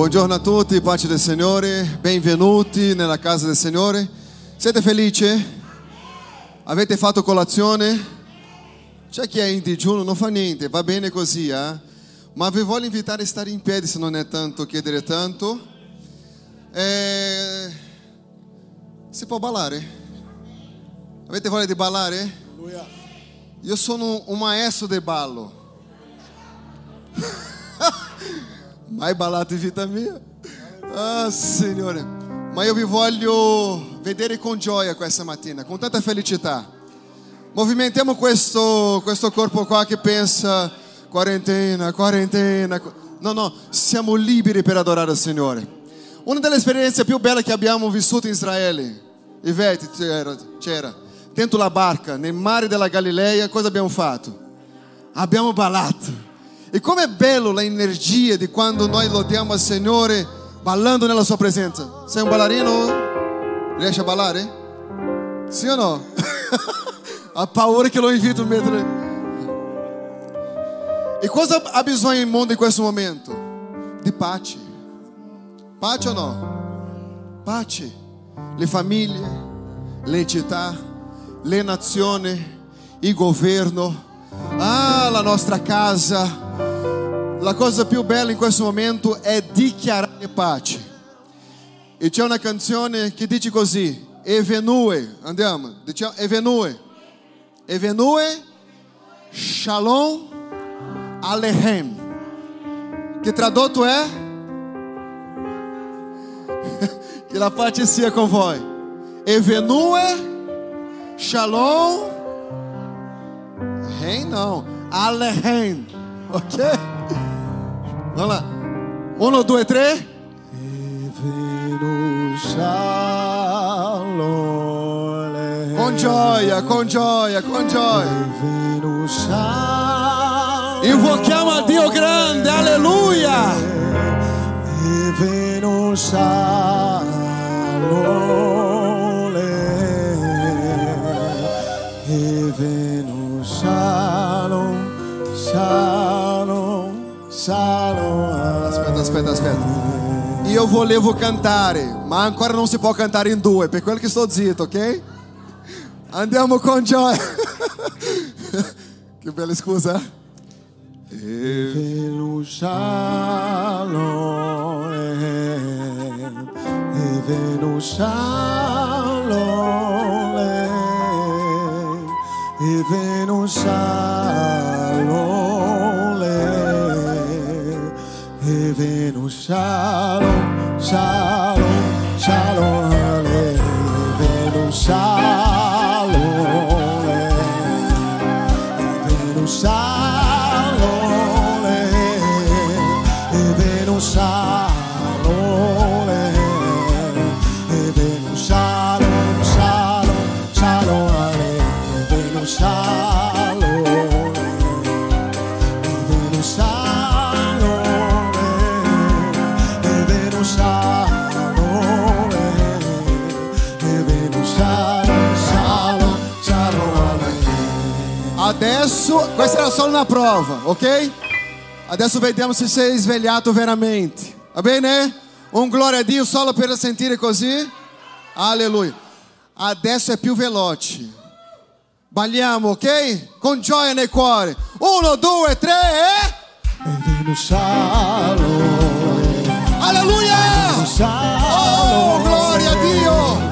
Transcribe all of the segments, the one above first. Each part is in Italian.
Buongiorno a tutti, pace del Signore, benvenuti nella casa del Signore. Siete felici? Avete fatto colazione? C'è chi è in digiuno, non fa niente, va bene così, eh? Ma vi voglio invitare a stare in piedi se non è tanto chiedere tanto. Eh, Si può ballare? Avete voglia di ballare? Io sono un maestro del ballo. Mai ballato in vita mia? Ah, Signore. Ma io vi voglio vedere con gioia questa mattina, con tanta felicità. Movimentiamo questo, questo corpo qua che pensa quarantena, quarantena. No, no, siamo liberi per adorare il Signore. Una delle esperienze più belle che abbiamo vissuto in Israele, Ivete c'era, c'era, dentro la barca, nel mare della Galileia, cosa abbiamo fatto? Abbiamo ballato. E come è bello l'energia di quando noi lodiamo il Signore ballando nella sua presenza. Sei un ballerino? Riesci a ballare? Sì o no? ha paura che lo invito mentre... E cosa ha bisogno il mondo in questo momento? Di pace. Pace o no? Pace. Le famiglie, le città, le nazioni, il governo, ah, la nostra casa. La cosa più bella in questo momento è dichiarare pace. E c'è una canzone che dice così: Evenue, andiamo, diciamo Evenue. Evenue, Shalom Alehem. Che tradotto è? que la pace sia com voi. Evenue, Shalom, Rei não, Alehem. Ok? Vamos lá. Um, dois, três. Com gioia, com gioia, com gioia. Invochiamo a Dio grande, alleluia. divino shalom, Aspetta, aspetta, aspetta. Io volevo cantare, ma ancora non si può cantare in due, per quello che sto zitto, ok? Andiamo con gioia. che bella scusa. Divino shalom, divino shalom, divino shalom, divino shalom, shalom, era solo una prova, ok? Adesso vediamo se sei svegliato veramente. Va bene? Un gloria a Dio solo per sentire così. Alleluia. Adesso è più veloce. Balliamo, ok? Con gioia nel cuore. Uno, due, tre e... Alleluia! Oh, gloria a Dio!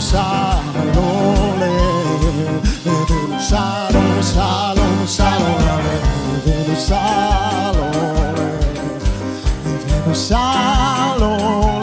Salone, divino salone, salone, salone, divino salone,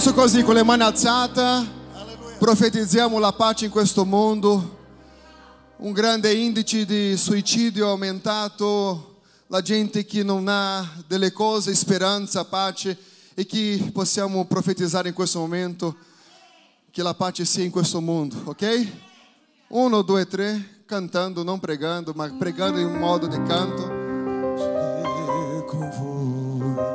Adesso così, con le mani alzate. Profetizziamo la pace in questo mondo. Un grande indice di suicidio aumentato, la gente che non ha delle cose, speranza, pace e che possiamo profetizzare in questo momento che la pace sia in questo mondo, ok? Uno, due, tre, cantando, non pregando, ma pregando in modo di canto.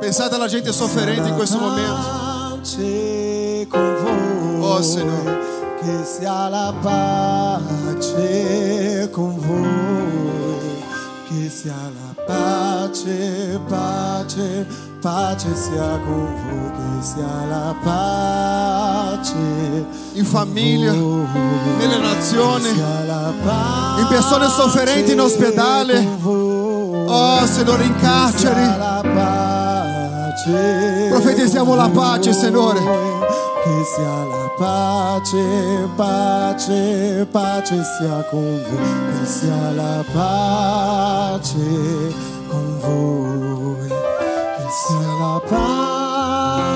Pensate alla gente sofferente in questo momento. Pace con voi. Oh, Signore. Che sia la pace con voi. Che sia la pace, pace, pace sia con voi. Che sia la pace. In famiglia, voi. nelle nazioni. In persone sofferenti in ospedale. voi. Oh, Signore, in carceri. Profetizziamo la pace, Signore. Che sia la pace, pace, pace sia con voi. Che sia la pace con voi. Che sia la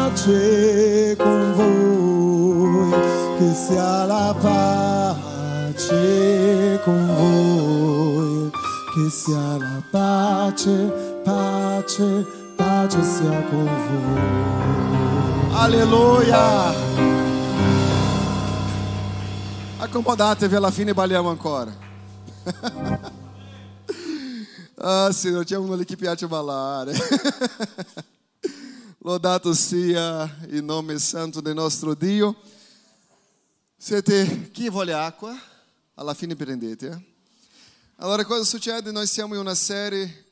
pace con voi. Che sia la pace con voi. Che sia la pace, pace, pace sia con voi. Alleluia! Accomodatevi, alla fine balliamo ancora. ah, Signore, c'è uno lì che piace ballare. Lodato sia il nome santo del nostro Dio. Siete chi vuole acqua? Alla fine prendete. eh? Allora, cosa succede? Noi siamo in una serie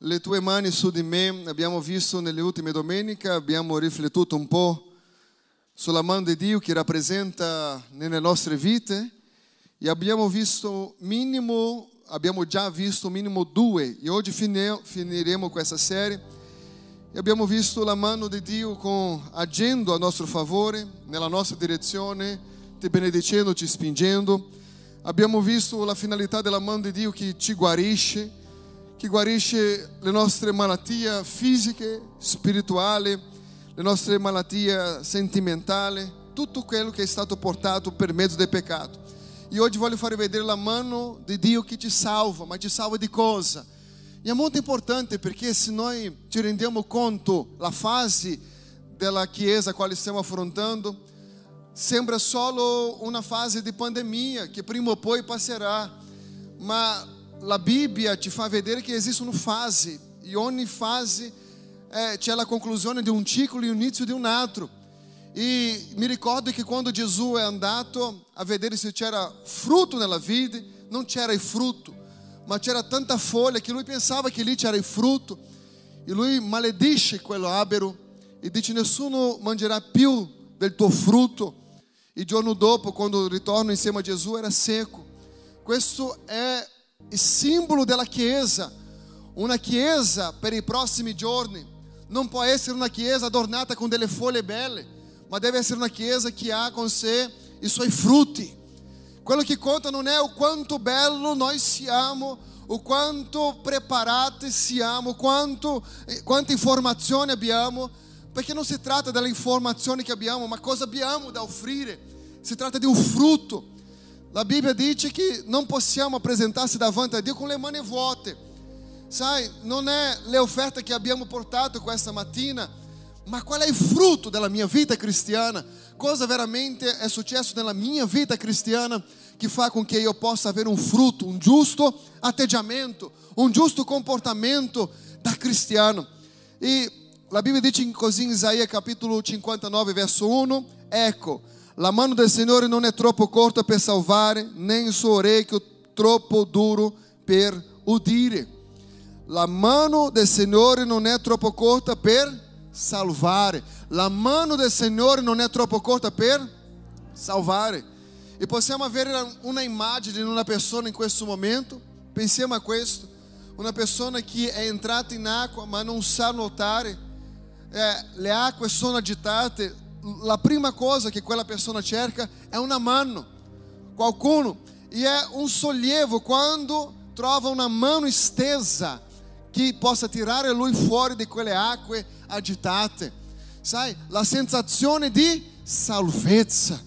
Le tue mani su di me, abbiamo visto nelle ultime domeniche, abbiamo riflettuto un po' sulla mano di Dio che rappresenta nelle nostre vite e abbiamo visto minimo, abbiamo già visto minimo due. E oggi finiremo questa serie. E abbiamo visto la mano di Dio con, agendo a nostro favore, nella nostra direzione, ti benedicendo, ci spingendo. Abbiamo visto la finalità della mano di Dio che ci guarisce, che guarisce le nostre malattie fisiche, spirituali, le nostre malattie sentimentali, tutto quello che è stato portato per mezzo del peccato. E oggi voglio fare vedere la mano di Dio che ti salva, ma ti salva di cosa? E è molto importante perché se noi ci rendiamo conto la fase della Chiesa a quale stiamo affrontando, sembra solo una fase di pandemia che prima o poi passerà, ma la Bibbia ci fa vedere che esistono fasi e ogni fase eh, c'è la conclusione di un ciclo e l'inizio di un altro. E mi ricordo che quando Gesù è andato a vedere se c'era frutto nella vide, non c'era il frutto, ma c'era tanta folha che lui pensava che lì c'era il frutto. E lui maledice quell'albero e dice: Nessuno mangerà più del tuo frutto. Il giorno dopo, quando ritorna insieme a Gesù, era secco. Questo è il simbolo della Chiesa. Una Chiesa per i prossimi giorni non può essere una Chiesa adornata con delle foglie belle, ma deve essere una Chiesa che ha con sé i suoi frutti. Quello che conta non è o quanto bello noi siamo, o quanto preparati siamo, quanto, eh, quanta informazione abbiamo, perché non si tratta della informazione che abbiamo, ma cosa abbiamo da offrire. Si tratta di un frutto. La Bibbia dice che non possiamo apresentarsi davanti a Dio con le mani vuote. Sai, non è le offerte che abbiamo portato questa mattina, ma qual è il frutto della mia vita cristiana? Cosa veramente è successo nella mia vita cristiana che fa com che io possa avere un frutto, un giusto atteggiamento, un giusto comportamento da cristiano? E la Bibbia dice così in Isaia capitolo 59, verso 1: Ecco, la mano del Signore non è troppo corta per salvare, nem il suo orecchio troppo duro per udire. La mano del Signore non è troppo corta per salvare. La mano del Signore non è troppo corta per salvare. E possiamo avere una immagine di una persona in questo momento. Pensiamo a questo. Una persona che è entrata in acqua ma non sa nuotare. Eh, le acque sono agitate. La prima cosa che quella persona cerca è una mano, qualcuno. E è un sollievo quando trova una mano estesa che possa tirare lui fuori di quelle acque agitate. Sai, la sensazione di salvezza,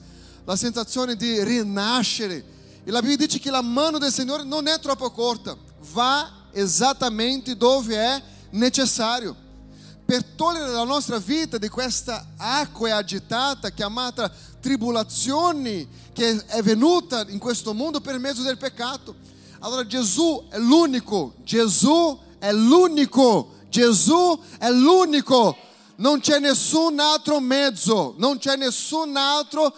la sensazione di rinascere. E la Bibbia dice che la mano del Signore non è troppo corta, va esattamente dove è necessario per togliere la nostra vita di questa acqua agitata chiamata tribolazione che è venuta in questo mondo per mezzo del peccato. Allora Gesù è l'unico, Gesù è l'unico, Gesù è l'unico. Non c'è nessun altro mezzo, non c'è nessun altro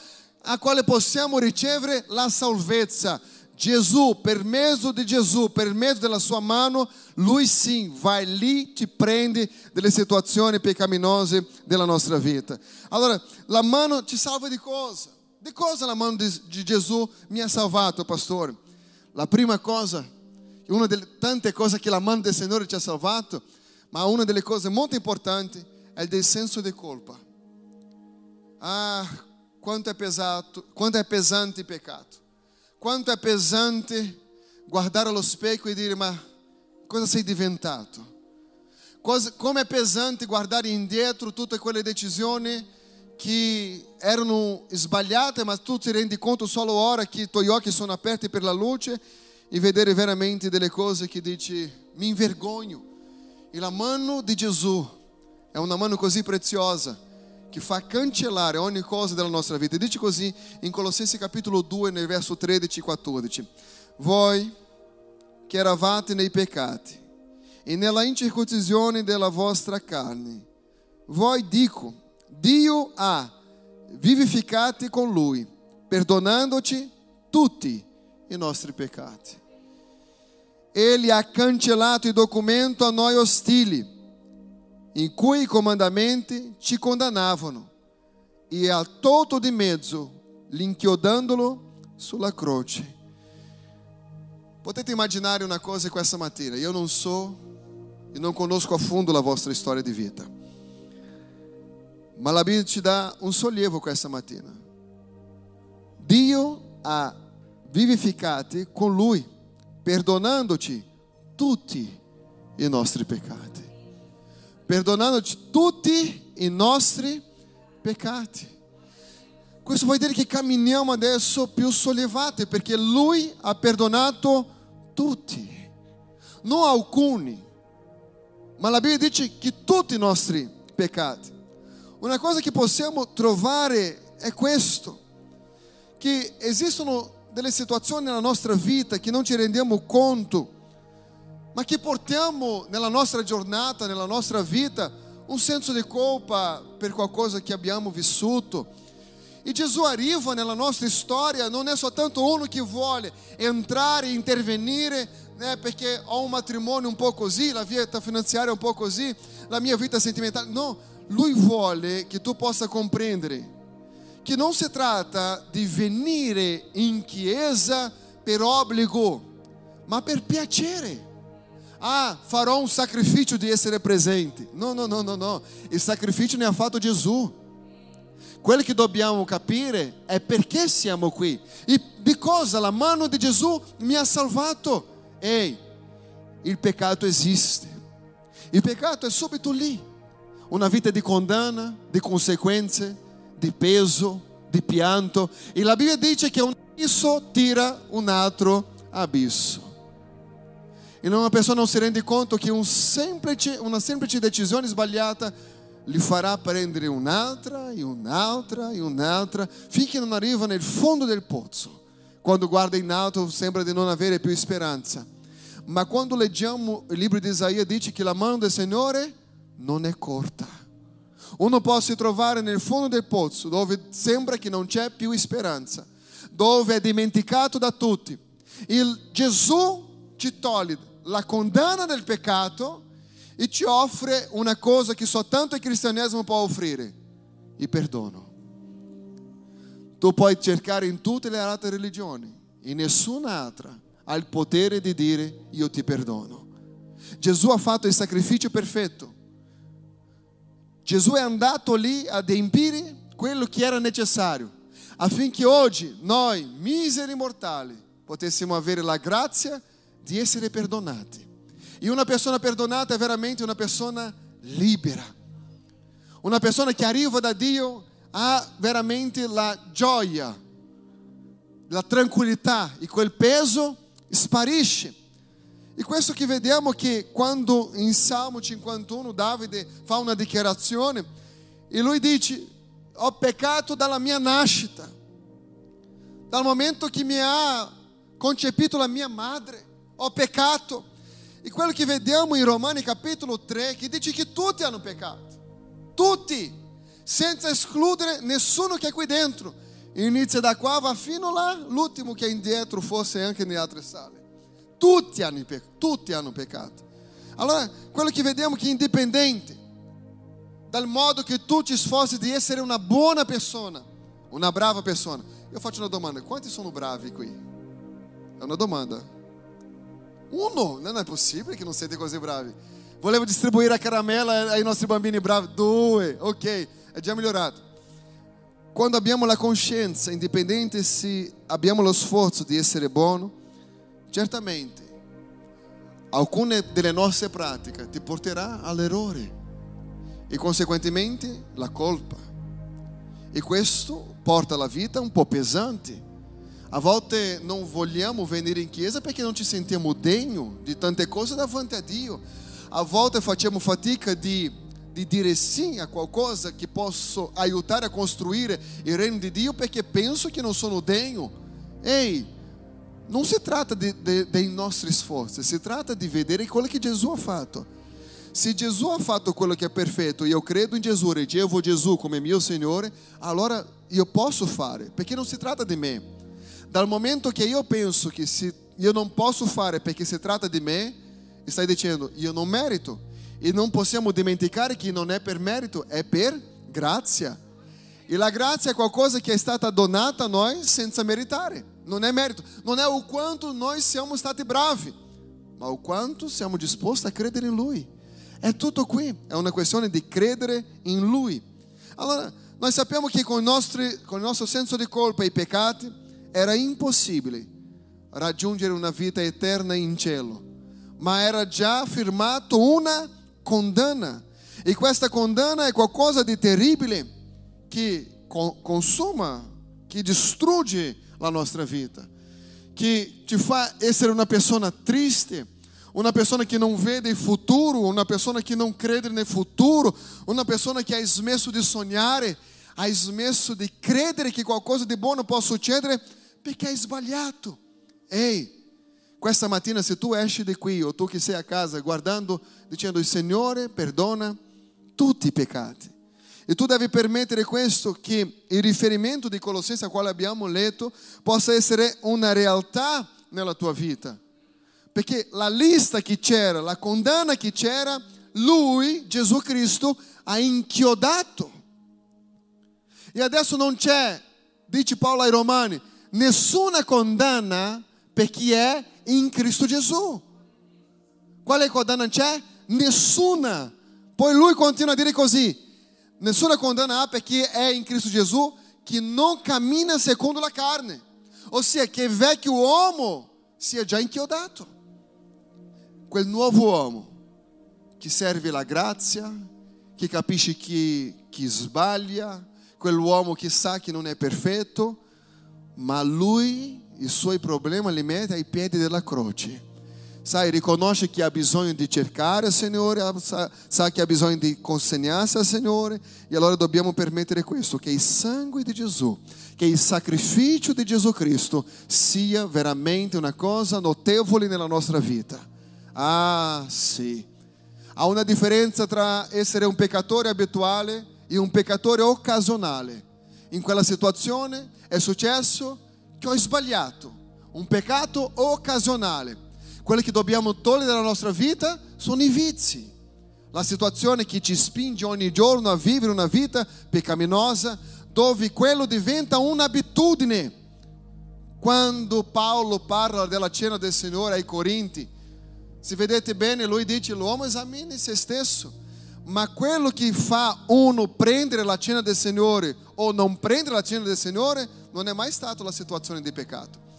a quale possiamo ricevere la salvezza. Gesù, per mezzo di Gesù, per mezzo della sua mano, lui sim vai lì, ti prende delle situazioni peccaminosche della nostra vita. Allora, la mano ti salva di cosa? Di cosa la mano di, di Gesù mi ha salvato, pastore? La prima cosa, una delle tante cose che la mano del Signore ti ha salvato, ma una delle cose molto importanti è il senso di colpa. Ah, quanto è, pesato, quanto è pesante il peccato. Quanto è pesante guardare allo specchio e dire: Ma cosa sei diventato? Come è pesante guardare indietro tutte quelle decisioni che erano sbagliate, ma tu ti rendi conto solo ora che i tuoi occhi sono aperti per la luce e vedere veramente delle cose che dici: Mi invergogno. E la mano di Gesù è una mano così preziosa che fa cancellare ogni cosa della nostra vita. Dice così in Colossensi capitolo 2, nel verso 13 e 14. Voi che eravate nei peccati e nella incirconcisione della vostra carne, voi dico, Dio ha vivificati con Lui, perdonandoci tutti i nostri peccati. Ele ha cancellato il documento a noi ostili in cui i comandamenti ci condannavano e ha tolto di mezzo, l'inchiodandolo sulla croce. Potete immaginare una cosa questa mattina? Io non so e non conosco a fondo la vostra storia di vita, ma la Bibbia ci dà un sollievo questa mattina. Dio ha vivificati con Lui, perdonandoci tutti i nostri peccati perdonando-ci tutti i nostri peccati. Questo vuol dire che camminiamo adesso più sollevati perché Lui ha perdonato tutti, non alcuni, ma la Bibbia dice che tutti i nostri peccati. Una cosa che possiamo trovare è questo, che esistono delle situazioni nella nostra vita che non ci rendiamo conto ma che portiamo nella nostra giornata, nella nostra vita, un senso di colpa per qualcosa che abbiamo vissuto. E Gesù arriva nella nostra storia, non è soltanto uno che vuole entrare e intervenire, né, perché ho un matrimonio un po' così, la vita finanziaria un po' così, la mia vita sentimentale. No, lui vuole che tu possa compreendere che non si tratta di venire in chiesa per obbligo, ma per piacere. Ah, farò un sacrificio di essere presente. No, no, no, no, no. Il sacrificio ne ha fatto Gesù. Quello che dobbiamo capire è perché siamo qui e di cosa la mano di Gesù mi ha salvato. Ehi, il peccato esiste. Il peccato è subito lì. Una vita di condanna, di conseguenze, di peso, di pianto. E la Bibbia dice che un abisso tira un altro abisso. E uma pessoa não se rende conto che un semplice, una semplice decisione sbagliata gli farà prendere un'altra e un'altra e un'altra finché non arriva nel fondo del pozzo. Quando guarda in alto sembra di non avere più speranza. Ma quando leggiamo il libro di Isaia dice che la mano del Signore non è corta. Uno può si trovare nel fondo del pozzo dove sembra che non c'è più speranza, dove è dimenticato da tutti. Il Gesù ci toglie la condanna del peccato e ti offre una cosa che soltanto il cristianesimo può offrire, il perdono. Tu puoi cercare in tutte le altre religioni, in nessun'altra ha il potere di dire io ti perdono. Gesù ha fatto il sacrificio perfetto. Gesù è andato lì ad empire quello che era necessario affinché oggi noi, miseri mortali, potessimo avere la grazia di essere perdonati. E una persona perdonata è veramente una persona libera. Una persona che arriva da Dio ha veramente la gioia la tranquillità e quel peso sparisce. E questo che vediamo che quando in Salmo 51 Davide fa una dichiarazione e lui dice ho peccato dalla mia nascita, dal momento che mi ha concepito la mia madre, ho peccato. E quello che vediamo in Romani capitolo 3 che dice che tutti hanno peccato, tutti, senza escludere nessuno che è qui dentro. Inizia da qua, va fino là, l'ultimo che è indietro, forse anche nelle altre sale. Tutti hanno, tutti hanno peccato. Allora, quello che vediamo che indipendente dal modo che tu ti sforzi di essere una buona persona, una brava persona. Io faccio una domanda, quanti sono bravi qui? È una domanda. Uno, non è possibile che non siete così bravi. Volevo distribuire a caramella ai nostri bambini bravi. Due, ok, è già migliorato. Quando abbiamo la coscienza, indipendente se abbiamo lo sforzo di essere buono, certamente alcune delle nostre pratiche ti porterà all'errore e conseguentemente la colpa. E questo porta la vita un po' pesante. A volte non vogliamo venire in chiesa perché non ci sentiamo degno di tante cose davanti a Dio. A volte facciamo fatica di, di dire sim a qualcosa che possa aiutare a costruire il regno di Dio perché penso che non sono degno. Ehi, non si tratta de, de, dei nostri sforzi, si tratta di vedere quello che Gesù ha fatto. Se Gesù ha fatto quello che è perfetto e io credo in Gesù, ricevo Gesù come mio Signore, allora io posso fare, perché non si tratta di me. Dal momento che io penso che se io non posso fare perché si tratta di me, stai dicendo io non merito. E non possiamo dimenticare che non è per merito, è per grazia. E la grazia è qualcosa che è stata donata a noi senza meritare. Non è merito, non è o quanto noi siamo stati bravi, ma o quanto siamo disposti a credere in Lui. È tutto qui, è una questione di credere in Lui. Allora, noi sappiamo che con, nostri, con il nostro senso di colpa e i peccati era impossibile raggiungere una vita eterna in cielo, ma era già firmato una condanna. E questa condanna è qualcosa di terribile che consuma, che distrugge la nostra vita, che ti fa essere una persona triste, una persona che non vede il futuro, una persona che non crede nel futuro, una persona che ha smesso di sognare, ha smesso di credere che qualcosa di buono possa succedere perché è sbagliato. Ehi, questa mattina se tu esci di qui o tu che sei a casa guardando, dicendo il Signore perdona tutti i peccati. E tu devi permettere questo, che il riferimento di Colossensi a quale abbiamo letto possa essere una realtà nella tua vita. Perché la lista che c'era, la condanna che c'era, lui, Gesù Cristo, ha inchiodato. E adesso non c'è, dice Paolo ai Romani, nessuna condanna per chi è in Cristo Gesù. Quale condanna c'è? Nessuna. Poi lui continua a dire così: nessuna condanna há per chi è in Cristo Gesù che non cammina secondo la carne. Ossia, che il vecchio uomo sia già inchiodato quel nuovo uomo che serve la grazia, che capisce che, che sbaglia, quell'uomo che sa che non è perfetto, ma lui i suoi problemi li mette ai piedi della croce. Sai, riconosce che ha bisogno di cercare il Signore, sa, sa che ha bisogno di consegnarsi al Signore e allora dobbiamo permettere questo, che il sangue di Gesù, che il sacrificio di Gesù Cristo sia veramente una cosa notevole nella nostra vita. Ah, sì. Há una differenza tra essere un peccatore abituale e un peccatore occasionale. In quella situazione è successo che ho sbagliato, un peccato occasionale. Quello che dobbiamo togliere dalla nostra vita sono i vizi. La situazione che ci spinge ogni giorno a vivere una vita peccaminosa, dove quello diventa un'abitudine. Quando Paolo parla della cena del Signore ai Corinti, se vedete bene, lui dice: l'uomo esamina se stesso. Ma quello che fa uno prendere la cena del Signore o non prendere la cena del Signore non è mai stata la situazione di peccato.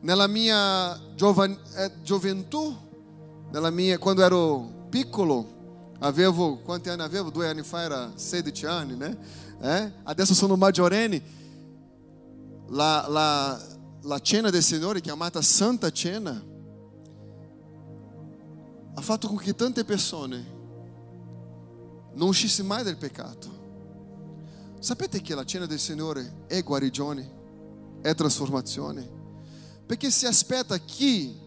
Nella mia giovan- eh, gioventù, nella mia, quando ero piccolo, avevo, quanti anni avevo? Due anni fa era 16 anni, né? Eh? Adesso sono maggiorenne. La, la, la cena del Signore, chiamata Santa Cena, ha fatto con che tante persone non uscissero mai dal peccato. Sapete che la cena del Signore è guarigione, è trasformazione? Perché si aspetta chi,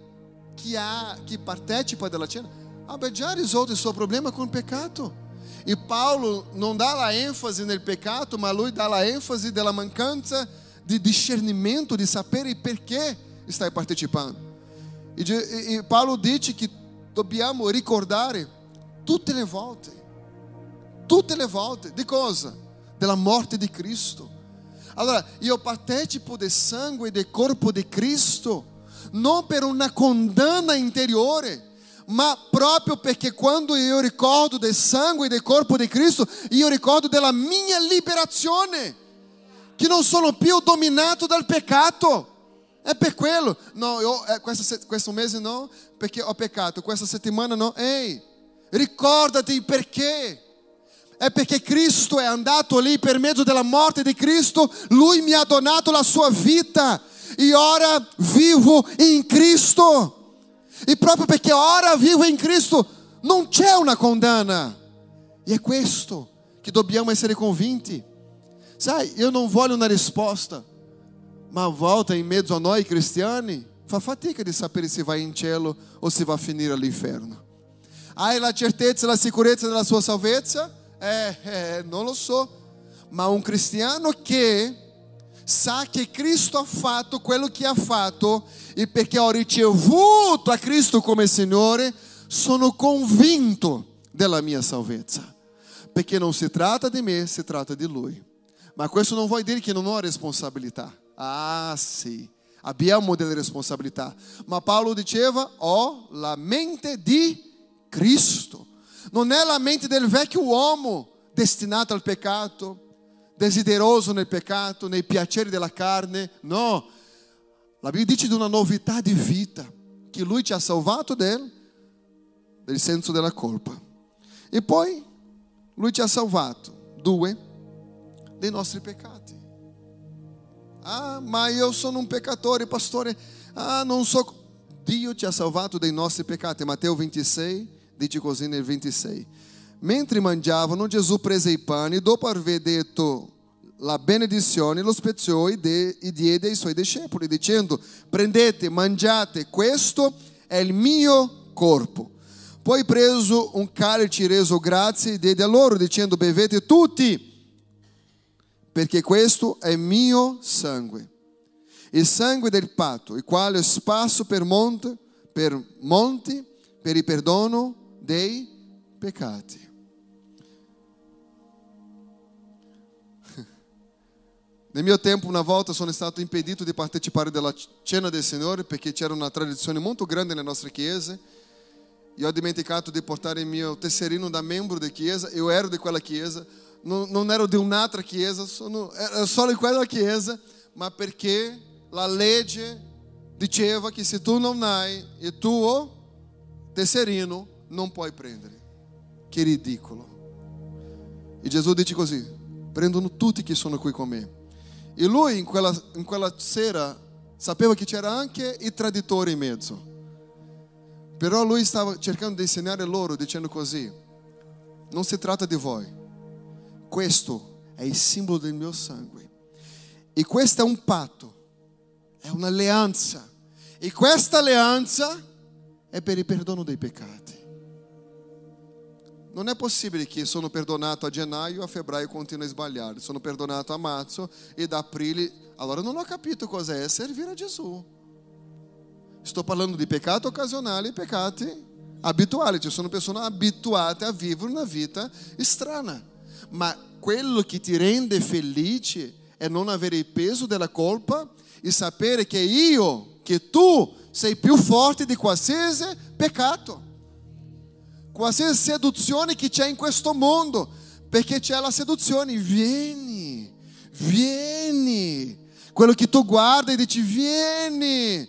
chi, ha, chi partecipa della cena abbia già risolto il suo problema con il peccato. E Paolo non dà la ênfase nel peccato, ma lui dà la ênfase della mancanza di discernimento, di sapere perché stai partecipando. E, e Paolo dice che dobbiamo ricordare tutte le volte, tutte le volte, di cosa? Della morte di Cristo. Allora, io partecipo del sangue e del corpo di Cristo, non per una condanna interiore, ma proprio perché quando io ricordo del sangue e del corpo di Cristo, io ricordo della mia liberazione, che non sono più dominato dal peccato. È per quello. No, io, eh, questo, questo mese no, perché ho peccato. Questa settimana no. Ehi, ricordati perché. È perché Cristo è andato lì per mezzo della morte di Cristo, Lui mi ha donato la sua vita e ora vivo in Cristo. E proprio perché ora vivo in Cristo non c'è una condanna. E è questo che dobbiamo essere convinti. Sai, io non voglio una risposta, ma a volta in mezzo a noi cristiani fa fatica di sapere se vai in cielo o se va a finire all'inferno. Hai la certezza e la sicurezza della sua salvezza? Eh, eh, non lo so. Ma un cristiano che sa che Cristo ha fatto quello che ha fatto e perché ho ricevuto a Cristo come Signore, sono convinto della mia salvezza. Perché non si tratta di me, si tratta di Lui. Ma questo non vuol dire che non ho responsabilità. Ah, sì, abbiamo delle responsabilità. Ma Paolo diceva: ho la mente di Cristo. Non è la mente del vecchio uomo destinato al peccato, desideroso nel peccato, nei piaceri della carne. No, la Bibbia dice di una novità di vita, che Lui ci ha salvato del, del senso della colpa. E poi Lui ci ha salvato, due, dei nostri peccati. Ah, ma io sono un peccatore, pastore. Ah, non so. Dio ci ha salvato dei nostri peccati. Matteo 26 dice così nel 26. Mentre mangiavano, Gesù prese i pani, dopo aver detto la benedizione, lo spezzò e, de, e diede ai suoi discepoli, dicendo, prendete, mangiate, questo è il mio corpo. Poi preso un calice, reso grazie, diede a loro, dicendo, bevete tutti, perché questo è il mio sangue. Il sangue del patto, il quale è sparso per, monte, per monti, per il perdono dei peccati. Nel mio tempo, una volta sono stato impedito di partecipare della cena del Signore perché c'era una tradizione molto grande nelle nostre chiese. E ho dimenticato di portare il mio tesserino da membro di chiesa. Io ero di quella chiesa, non ero di un'altra chiesa, sono, ero solo di quella chiesa, ma perché la legge diceva che se tu non hai il tuo tesserino, non puoi prendere. Che ridicolo. E Gesù dice così: prendono tutti che sono qui con me. E lui in quella, in quella sera sapeva che c'era anche il traditore in mezzo. Però lui stava cercando di insegnare loro dicendo così, non si tratta di voi, questo è il simbolo del mio sangue. E questo è un patto, è un'alleanza. E questa alleanza è per il perdono dei peccati. Non è possibile che sono perdonato a gennaio e a febbraio continuo a sbagliare. Sono perdonato a marzo e da aprile. Allora non ho capito cosa è servire a Gesù. Sto parlando di peccato occasionale e peccati abituali. Ci sono persone abituate a vivere una vita strana. Ma quello che ti rende felice è non avere il peso della colpa e sapere che io, che tu sei più forte di qualsiasi peccato qualsiasi seduzione che c'è in questo mondo, perché c'è la seduzione, vieni, vieni. Quello che tu guarda e dici, vieni.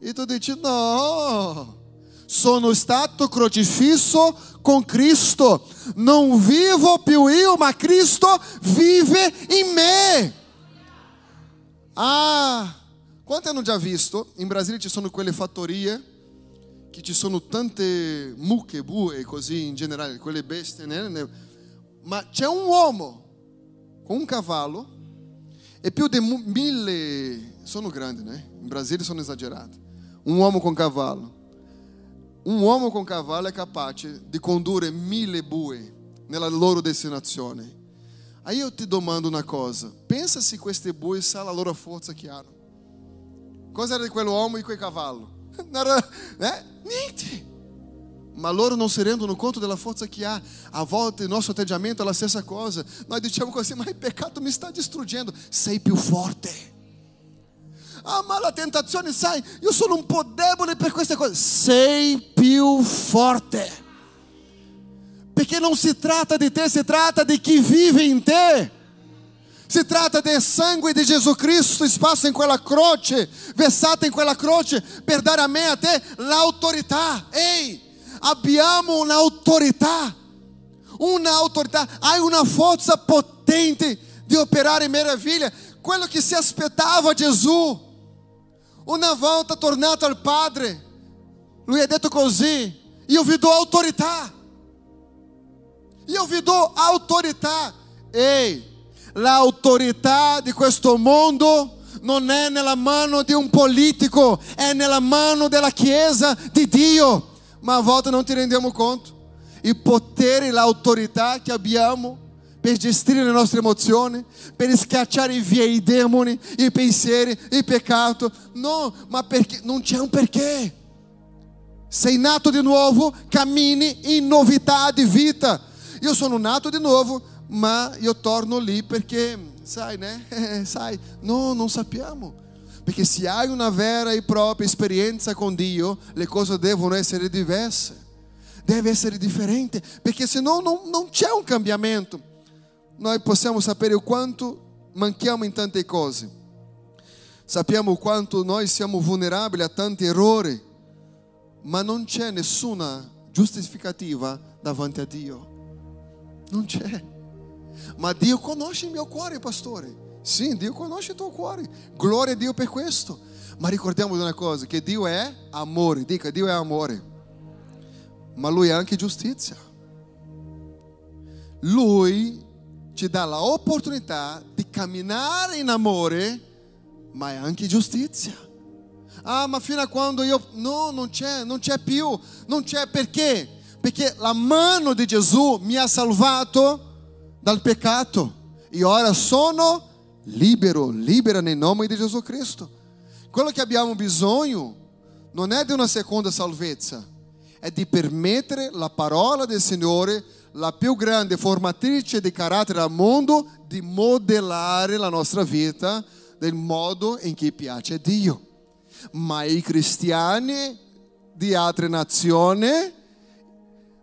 E tu dici, no, sono stato crocifisso con Cristo, non vivo più io, ma Cristo vive in me. Ah, Quanti hanno già visto? In Brasile ci sono quelle fattorie che ci sono tante mucche, bue, così in generale, quelle bestie, ma c'è un uomo con un cavallo e più di mille, sono grandi, né? In Brasile sono esagerati. Un uomo con cavallo. Un uomo con cavallo è capace di condurre mille bue nella loro destinazione. Aí eu te domando uma coisa: pensa se questi bue sa la loro forza che hanno. Cosa era di quell'uomo e quel cavallo? Né? Niente. Ma loro non si rendono conto della forza che ha. A volta il nostro atteggiamento è la stessa cosa. Noi diciamo così, ma il peccato mi sta distruggendo. Sei più forte. Ah, ma la tentazione, sai, io sono un po' debole per queste cose. Sei più forte. Perché non si tratta di te, si tratta di chi vive in te. Si tratta del sangue di Gesù Cristo espaço in quella croce, versato in quella croce per dare a me e a te l'autorità. Ehi, abbiamo un'autorità, un'autorità, hai una forza potente di operare meraviglie. Quello che si aspettava Gesù. Una volta tornato al Padre, lui ha detto così, io vi do autorità. Io vi do autorità. Ehi, l'autorità di questo mondo non è nella mano di un politico, è nella mano della Chiesa di Dio. Ma a volte non ti rendiamo conto. Il potere l'autorità che abbiamo per gestire le nostre emozioni, per schiacciare via i demoni, i pensieri, il peccato. No, ma perché non c'è un perché. Sei nato di nuovo, cammini in novità di vita. Io sono nato di nuovo, ma io torno lì perché, sai, né? sai, no, non sappiamo. Perché se hai una vera e propria esperienza con Dio, le cose devono essere diverse. Deve essere differente, perché senão non, non c'è un cambiamento. Noi possiamo sapere quanto manchiamo in tante cose. Sappiamo quanto noi siamo vulnerabili a tanti errori, ma non c'è nessuna giustificativa davanti a Dio. Non c'è. Ma Dio conosce il mio cuore, pastore. Sì, Dio conosce il tuo cuore. Gloria a Dio per questo. Ma ricordiamo di una cosa, che Dio è amore. Dica, Dio è amore. Ma Lui è anche giustizia. Lui ci dà l'opportunità di camminare in amore, ma è anche giustizia. Ah, ma fino a quando io... No, non c'è, non c'è più. Non c'è perché? Perché la mano di Gesù mi ha salvato dal peccato e ora sono libero, libera nel nome di Gesù Cristo. Quello che abbiamo bisogno non è di una seconda salvezza, è di permettere la parola del Signore, la più grande formatrice di carattere al mondo, di modellare la nostra vita del modo in cui piace a Dio. Ma i cristiani di altre nazioni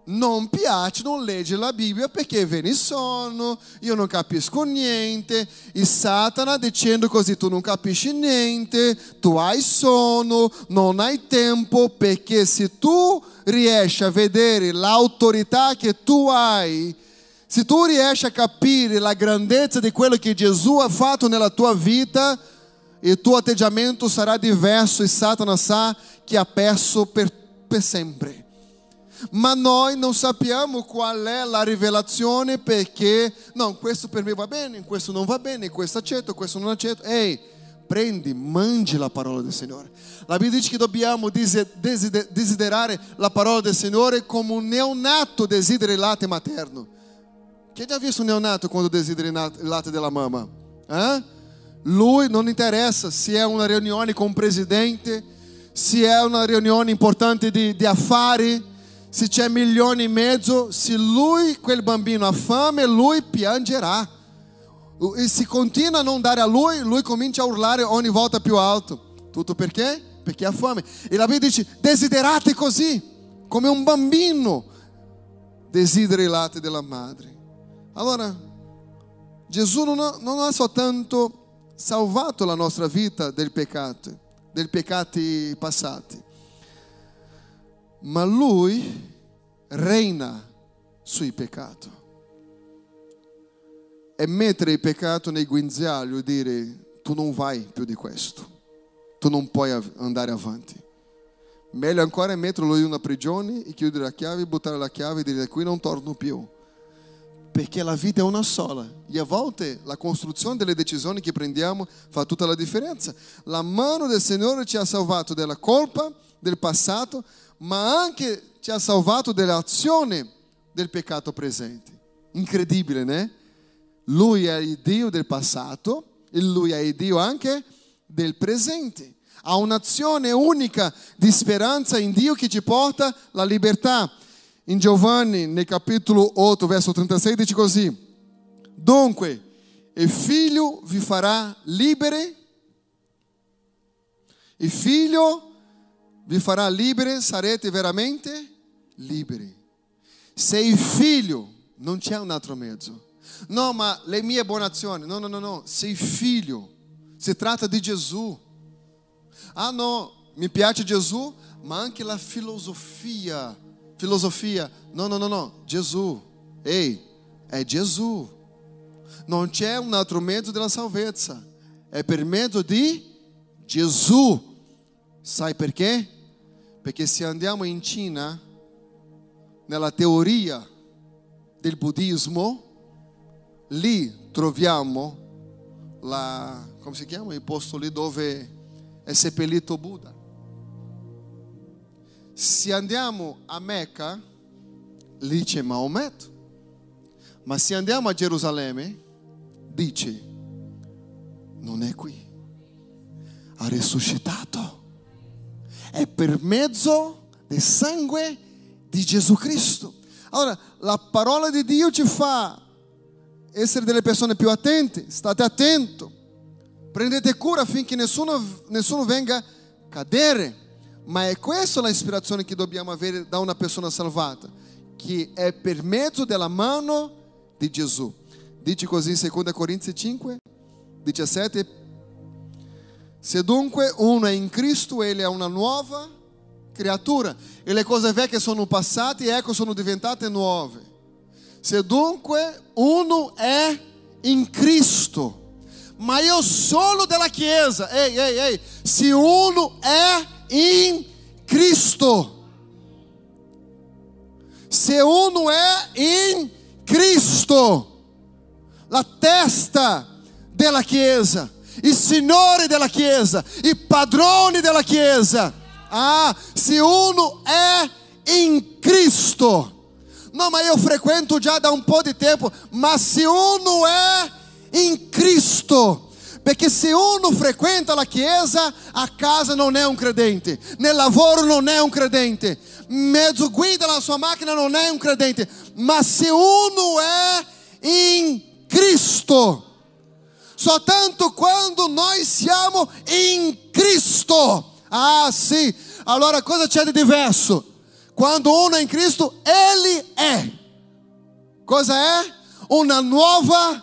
non piacciono leggere la Bibbia perché viene sonno, io non capisco niente, e Satana dicendo così tu non capisci niente, tu hai sonno, non hai tempo, perché se tu riesci a vedere l'autorità che tu hai, se tu riesci a capire la grandezza di quello che Gesù ha fatto nella tua vita, il tuo atteggiamento sarà diverso e Satana sa che ha perso per, per sempre. Ma noi non sappiamo qual è la rivelazione perché, no, questo per me va bene, questo non va bene, questo accetto, questo non accetto. Ehi, prendi, mangi la parola del Signore. La Bibbia dice che dobbiamo desiderare la parola del Signore come un neonato desidera il latte materno. Chi ha già visto un neonato quando desidera il latte della mamma? Eh? Lui non interessa se è una riunione con un presidente, se è una riunione importante di, di affari, se c'è milioni e mezzo, se lui, quel bambino, ha fame, lui piangerà. E se continua a non dare a lui, lui comincia a urlare ogni volta più alto. Tutto perché? Perché ha fame. E la Bibbia dice, desiderate così, come un bambino desidera il latte della madre. Allora, Gesù non ha, non ha soltanto salvato la nostra vita del peccato, dei peccati passati, ma lui reina sui peccati. E mettere il peccato nei guinzaglio e dire tu non vai più di questo, tu non puoi andare avanti. Meglio ancora è metterlo in una prigione e chiudere la chiave, buttare la chiave e dire qui non torno più. Perché la vita è una sola e a volte la costruzione delle decisioni che prendiamo fa tutta la differenza. La mano del Signore ci ha salvato dalla colpa del passato, ma anche ci ha salvato dall'azione del peccato presente. Incredibile, né? Lui è il Dio del passato e lui è il Dio anche del presente. Ha un'azione unica di speranza in Dio che ci porta la libertà. In Giovanni, nel capitolo 8, verso 36, dice così: Dunque, il figlio vi farà liberi, il figlio vi farà liberi, sarete veramente liberi. Se il figlio, non c'è un altro mezzo. No, ma le mie buone azioni, no, no, no, no, sei figlio, si tratta di Gesù. Ah no, mi piace Gesù, ma anche la filosofia, filosofia, no, no, no, no, Gesù, ehi, è Gesù. Non c'è un altro mezzo della salvezza, è per mezzo di Gesù. Sai perché? Perché se andiamo in Cina, nella teoria del buddismo, lì troviamo la, come si chiama? il posto lì dove è seppellito Buddha. Se andiamo a Mecca, lì c'è Maometto. Ma se andiamo a Gerusalemme, dice, non è qui, ha risuscitato. È per mezzo del sangue di Gesù Cristo. Allora, la parola di Dio ci fa essere delle persone più attente, state attento, prendete cura affinché nessuno, nessuno venga a cadere. Ma è questa l'ispirazione che dobbiamo avere da una persona salvata, che è per mezzo della mano di Gesù. Dice così in 2 Corinzi 5, 17. Se dunque uno è in Cristo, ele è una nuova creatura. E le cose vecchie sono passate e ecco sono diventate nuove. Se dunque uno è in Cristo, ma io solo della Chiesa, ehi, ehi, ehi, se uno è in Cristo, se uno è in Cristo, la testa della Chiesa, il Signore della Chiesa, i padroni della Chiesa. Ah, se uno è in Cristo. No, ma io frequento già da un po' di tempo, ma se uno è in Cristo, perché se uno frequenta la chiesa, a casa non è un credente, nel lavoro non è un credente, mezzo guida la sua macchina non è un credente, ma se uno è in Cristo, soltanto quando noi siamo in Cristo, ah sì, allora cosa c'è di diverso? Quando uno è in Cristo, ele è. Cosa è? Una nuova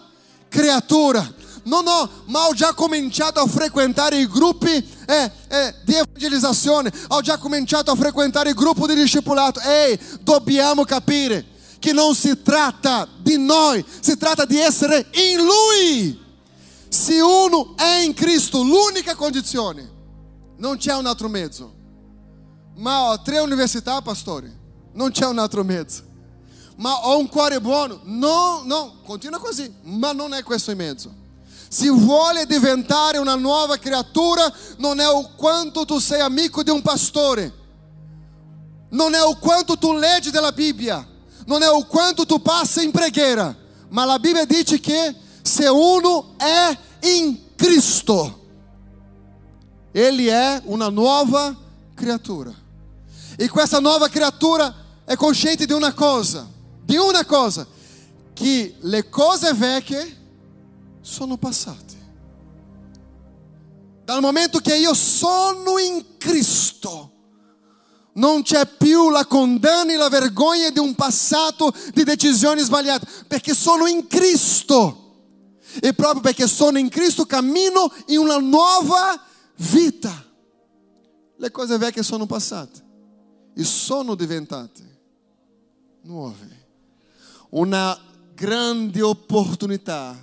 creatura. No, no, ma ho già cominciato a frequentare i gruppi eh, eh, di evangelizzazione, ho già cominciato a frequentare il gruppo di discepolato. Ehi, dobbiamo capire che non si tratta di noi, si tratta di essere in Lui. Se uno è in Cristo, l'unica condizione, non c'è un altro mezzo. Ma ho tre università, pastore, non c'è un altro mezzo. Ma ho un cuore buono? No, no, continua così, ma non è questo il mezzo. Se vuole diventare una nuova creatura, non è o quanto tu sei amico di un pastore, non è o quanto tu leggi della Bibbia, non è o quanto tu passa in preghiera, ma la Bibbia dice che se uno è in Cristo, ele è una nuova creatura. E questa nuova creatura è cosciente di una cosa, di una cosa, che le cose vecchie sono passate. Dal momento che io sono in Cristo, non c'è più la condanna e la vergogna di un passato di decisioni sbagliate, perché sono in Cristo. E proprio perché sono in Cristo cammino in una nuova vita. Le cose vecchie sono passate e sono diventate nuove. Una grande opportunità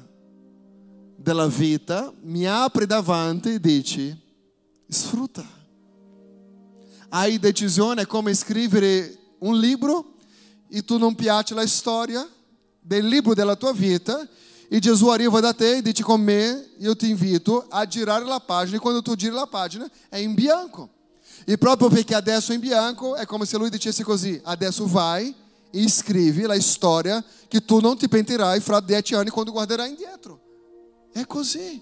della vita mi apre davanti e dice: Sfrutta. Hai decisione come scrivere un libro e tu non piace la storia del libro della tua vita e Gesù arriva da te e dice con me, io ti invito a girare la pagina e quando tu giri la pagina è in bianco. E proprio perché adesso in bianco è come se lui dicesse così, adesso vai e scrivi la storia che tu non ti pentirai fra dieci anni quando guarderai indietro. È così.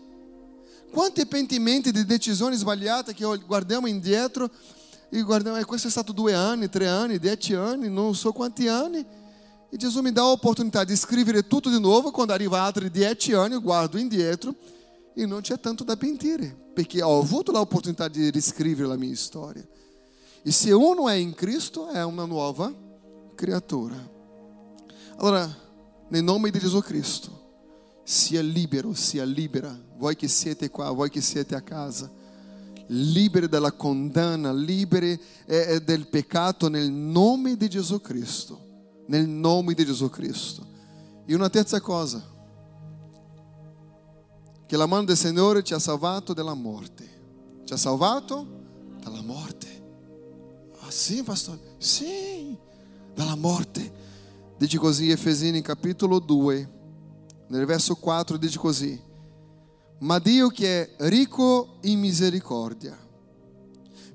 Quanti pentimenti di decisioni sbagliate che guardiamo indietro e guardiamo, questo è stato due anni, tre anni, dieci anni, non so quanti anni. E Gesù mi dà l'opportunità di scrivere tutto di nuovo quando arriva altri dieci anni, guardo indietro e non c'è tanto da pentire, perché ho avuto l'opportunità di riscrivere la mia storia. E se uno è in Cristo, è una nuova creatura. Allora, nel nome di Gesù Cristo, sia libero, sia libera, voi che siete qua, voi che siete a casa, liberi dalla condanna, liberi eh, eh del peccato nel nome di Gesù Cristo nel nome di Gesù Cristo. E una terza cosa, che la mano del Signore ci ha salvato dalla morte. Ci ha salvato dalla morte. Ah sì, pastore? Sì, dalla morte. Dice così Efesini capitolo 2, nel verso 4 dice così. Ma Dio che è ricco in misericordia,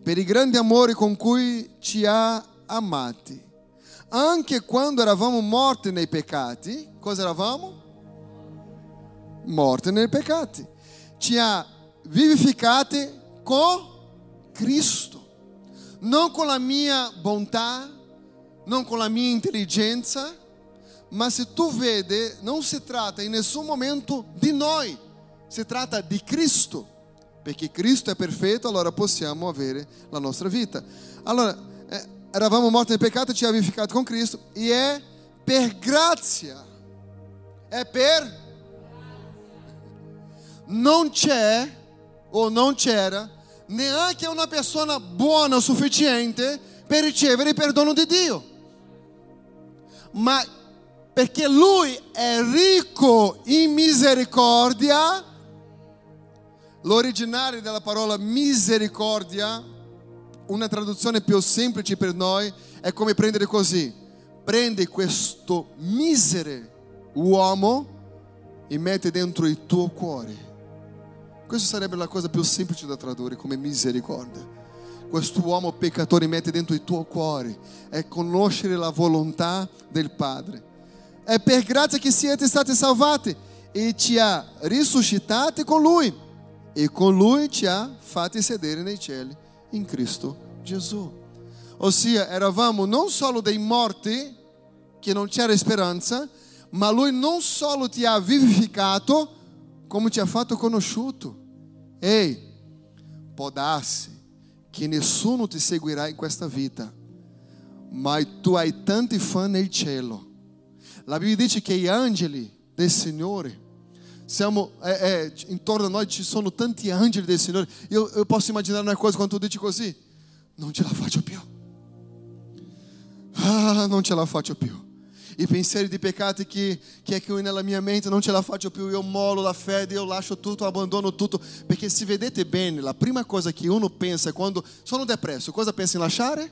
per il grande amore con cui ci ha amati, anche quando eravamo morti nei peccati, cosa eravamo? Morti nei peccati. Ci ha vivificati con Cristo. Non con la mia bontà, non con la mia intelligenza, ma se tu vedi, non si tratta in nessun momento di noi, si tratta di Cristo, perché Cristo è perfetto, allora possiamo avere la nostra vita. Allora, eravamo morti nel peccato, ci ha vivificato con Cristo e è per grazia. È per non c'è o non c'era neanche una persona buona sufficiente per ricevere il perdono di Dio. Ma perché lui è ricco in misericordia, l'originale della parola misericordia una traduzione più semplice per noi è come prendere così. Prendi questo misero uomo e mette dentro il tuo cuore. Questa sarebbe la cosa più semplice da tradurre come misericordia. Questo uomo peccatore mette dentro il tuo cuore. È conoscere la volontà del Padre. È per grazia che siete stati salvati e ci ha risuscitati con Lui e con Lui ci ha fatti sedere nei cieli in Cristo Gesù. Ossia, eravamo non solo dei morti, che non c'era speranza, ma Lui non solo ti ha vivificato, come ti ha fatto conosciuto. Ehi, può darsi che nessuno ti seguirà in questa vita, ma tu hai tanti fan nel cielo. La Bibbia dice che gli angeli del Signore siamo, é, é, intorno a noi ci sono tanti angeli del Signore. Io, io posso immaginare una cosa quando tu dici così, non ce la faccio più. Ah, non ce la faccio più. I pensieri di peccati che, che è qui nella mia mente non ce la faccio più, io mollo la fede, io lascio tutto, abbandono tutto. Perché se vedete bene, la prima cosa che uno pensa quando sono depresso, cosa pensa in lasciare?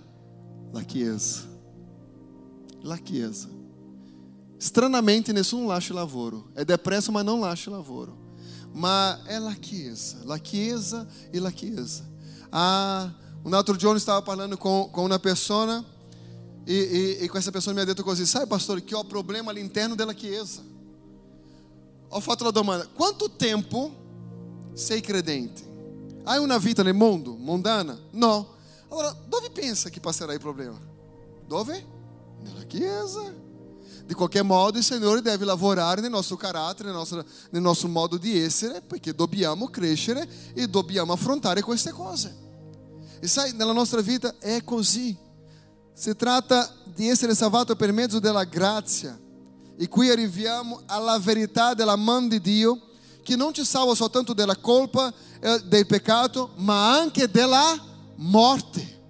La Chiesa. La Chiesa. Stranamente, nessuno lascia lavoro. É depresso, mas não lascia lavoro. Mas é la chiesa, la chiesa e la chiesa. Ah, um outro giorno estava falando com, com uma pessoa e, e, e com essa pessoa me detto così, sai pastor, que ho problema all'interno della chiesa. Ho fatto la domanda, quanto tempo sei credente? Hai una vita nel mondo, mondana? No. Allora, dove pensa che passerà il problema? Dove? Nella chiesa. De qualquer modo, il Signore deve lavorare nel nostro carattere, nel nostro, nel nostro modo di essere, perché dobbiamo crescere e dobbiamo affrontare queste cose. E sai, nella nostra vita è così. Si tratta di essere salvato per mezzo della grazia. E qui arriviamo alla verità della mano di Dio, che non ci salva soltanto della colpa, eh, del peccato, ma anche della morte.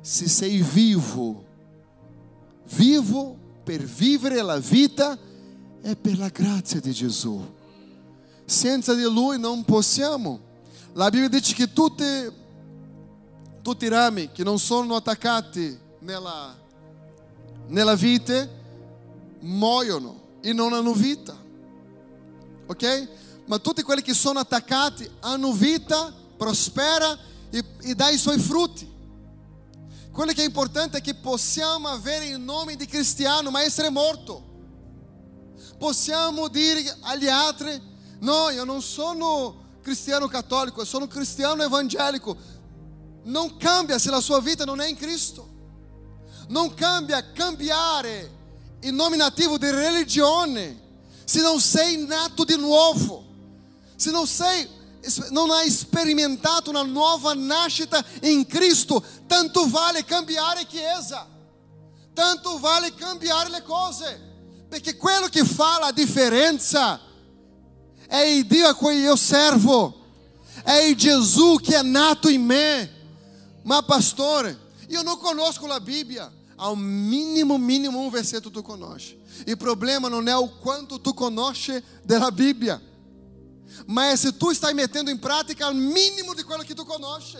Se sei vivo, vivo per vivere la vita è per la grazia di Gesù. Senza di Lui non possiamo. La Bibbia dice che tutte tutti i rami che non sono attaccati nella, nella vite muoiono e non hanno vita. Ok? Ma tutti quelli che sono attaccati hanno vita, prospera e, e dà i suoi frutti. Quello che è importante è che possiamo avere il nome di cristiano, ma essere morto. Possiamo dire agli altri: No, io non sono cristiano cattolico, io sono cristiano evangelico. Non cambia se la sua vita non è in Cristo. Non cambia cambiare il nominativo di religione se non sei nato di nuovo. Se non sei non hai sperimentato una nuova nascita in Cristo, tanto vale cambiare chiesa, tanto vale cambiare le cose, perché quello che fa la differenza è il Dio a cui io servo, è il Gesù che è nato in me. Ma pastore, io non conosco la Bibbia. Ao mínimo, mínimo um versetto tu conosce. E o problema não é o quanto tu conosce della Bíblia, mas se tu estás metendo em prática o mínimo de quello que tu conosce.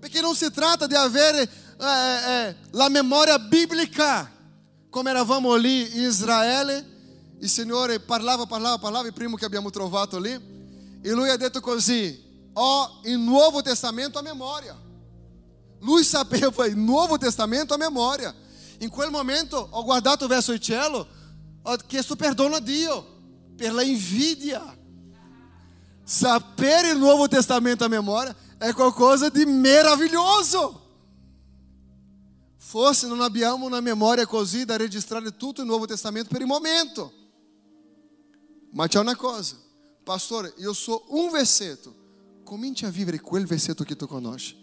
Porque não se trata de haver é, é, la memória bíblica, come eravamo lì in Israele, il Signore parlava, parlava, parlava, il primo che abbiamo trovato lì, e lui ha detto così, ho il Nuovo Testamento a memoria. Lui sapeva il Nuovo Testamento a memoria. In quel momento ho guardato verso il cielo, ho chiesto perdono a Dio per la invidia. Sapere il Nuovo Testamento a memoria è qualcosa di meraviglioso. Forse non abbiamo una memoria così da registrare tutto il Nuovo Testamento per il momento. Ma c'è una cosa, pastore, io so un versetto, cominci a vivere quel versetto che tu conosci.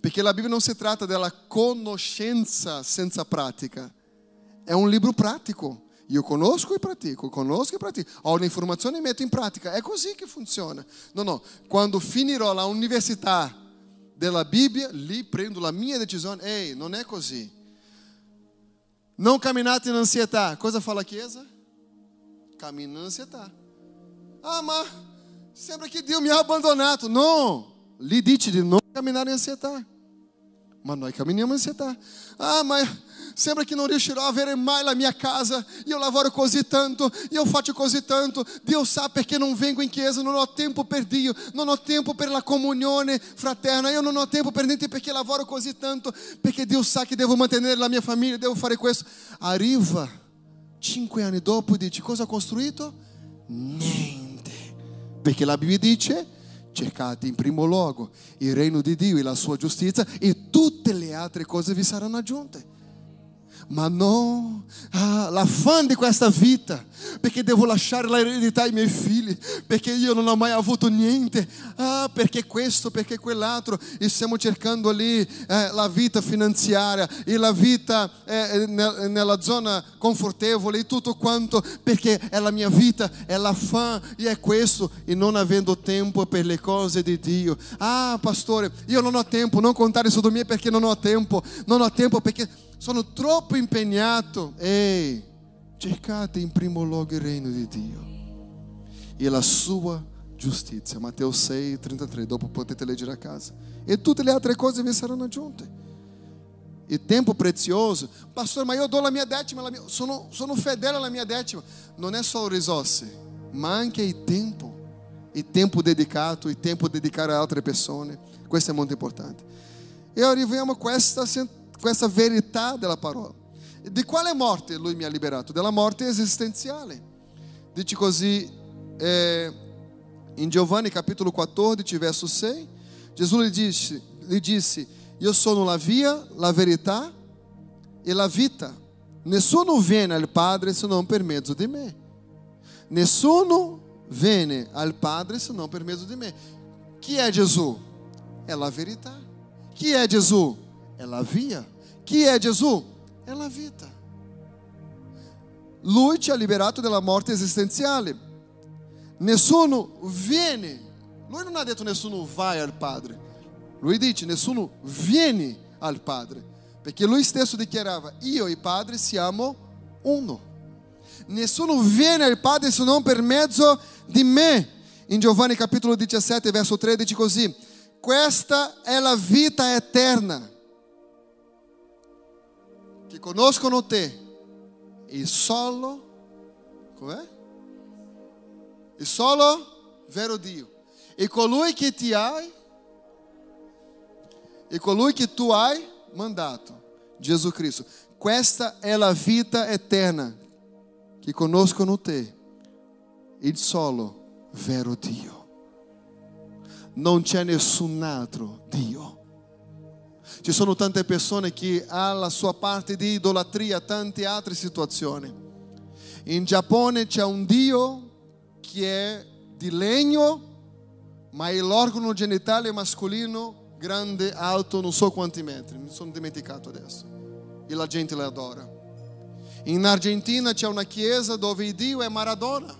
Perché la Bibbia non si tratta della conoscenza senza pratica, è un libro pratico. Io conosco e pratico, conosco e pratico. Ho un'informazione e metto in pratica. È così che funziona. No, no, quando finirò la università della Bibbia, lì prendo la mia decisione. Ehi, non è così. Non camminate in ansietà. Cosa fa la Chiesa? Cammina in ansietà. Ah, ma sembra che Dio mi ha abbandonato. No, lì dice di non camminare in ansietà. Ma noi camminiamo in ansietà. Ah, ma sembra che non riuscirò a avere mai la mia casa. Io lavoro così tanto, io faccio così tanto. Dio sa perché non vengo in chiesa, non ho tempo per Dio, non ho tempo per la comunione fraterna, io non ho tempo per niente perché lavoro così tanto, perché Dio sa che devo mantenere la mia famiglia, devo fare questo. Arriva cinque anni dopo e dice cosa ha costruito? Niente. Perché la Bibbia dice cercate in primo luogo il regno di Dio e la sua giustizia e tutte le altre cose vi saranno aggiunte. Ma no, ah, l'affanno di questa vita, perché devo lasciare l'eredità ai miei figli, perché io non ho mai avuto niente, ah, perché questo, perché quell'altro, e stiamo cercando lì eh, la vita finanziaria e la vita eh, nella zona confortevole e tutto quanto, perché è la mia vita, è l'affanno e è questo, e non avendo tempo per le cose di Dio. Ah, pastore, io non ho tempo, non contare su di me perché non ho tempo, non ho tempo perché sono troppo impegnato. Ehi, cercate in primo luogo il regno di Dio e la sua giustizia. Matteo 6, 33, dopo potete leggere a casa. E tutte le altre cose vi saranno aggiunte. E tempo prezioso. Pastor, ma io do la mia decima, mia... Sono, sono fedele alla mia decima. Non è solo risorse, ma anche il tempo. Il tempo dedicato, il tempo dedicato a altre persone. Questo è molto importante. E arriviamo a questa questa verità della parola. Di quale morte lui mi ha liberato? Della morte esistenziale. Dice così eh, in Giovanni capitolo 14, verso 6, Gesù gli disse, gli disse, io sono la via, la verità e la vita. Nessuno viene al Padre se non per mezzo di me. Nessuno viene al Padre se non per mezzo di me. Chi è Gesù? È la verità. Chi è Gesù? È la via. Chi è Gesù? È la vita. Lui ci ha liberato dalla morte esistenziale. Nessuno viene. Lui non ha detto nessuno vai al Padre. Lui dice nessuno viene al Padre. Perché lui stesso dichiarava, io e Padre siamo uno. Nessuno viene al Padre se non per mezzo di me. In Giovanni capitolo 17, verso 13 così. questa è la vita eterna, che conoscono te, il solo, com'è? Il solo vero Dio, e colui che ti hai, e colui che tu hai mandato, Jesus Cristo. Questa è la vita eterna, che conoscono te, il solo vero Dio. Non c'è nessun altro Dio. Ci sono tante persone che hanno la sua parte di idolatria, tante altre situazioni. In Giappone c'è un Dio che è di legno, ma l'organo genitale masculino grande, alto, non so quanti metri, mi sono dimenticato adesso. E la gente lo adora. In Argentina c'è una chiesa dove il Dio è Maradona.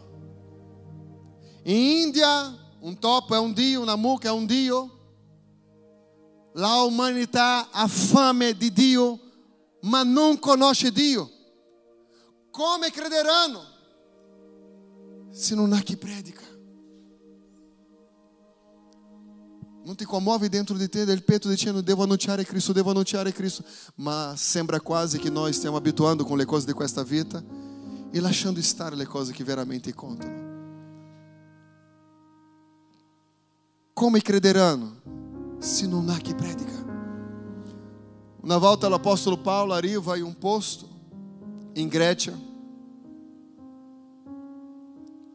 In India un topo è un Dio, una mucca è un Dio. La umanità ha fame di Dio, ma non conosce Dio. Come crederanno se non há chi predica? Non ti commuovi dentro di te del petto dicendo devo annunciare Cristo, devo annunciare Cristo, ma sembra quasi che noi stiamo abituando con le cose di questa vita e lasciando stare le cose che veramente contano. Come crederanno se há chi predica? Una volta l'Apostolo Paolo arriva in un posto in Grecia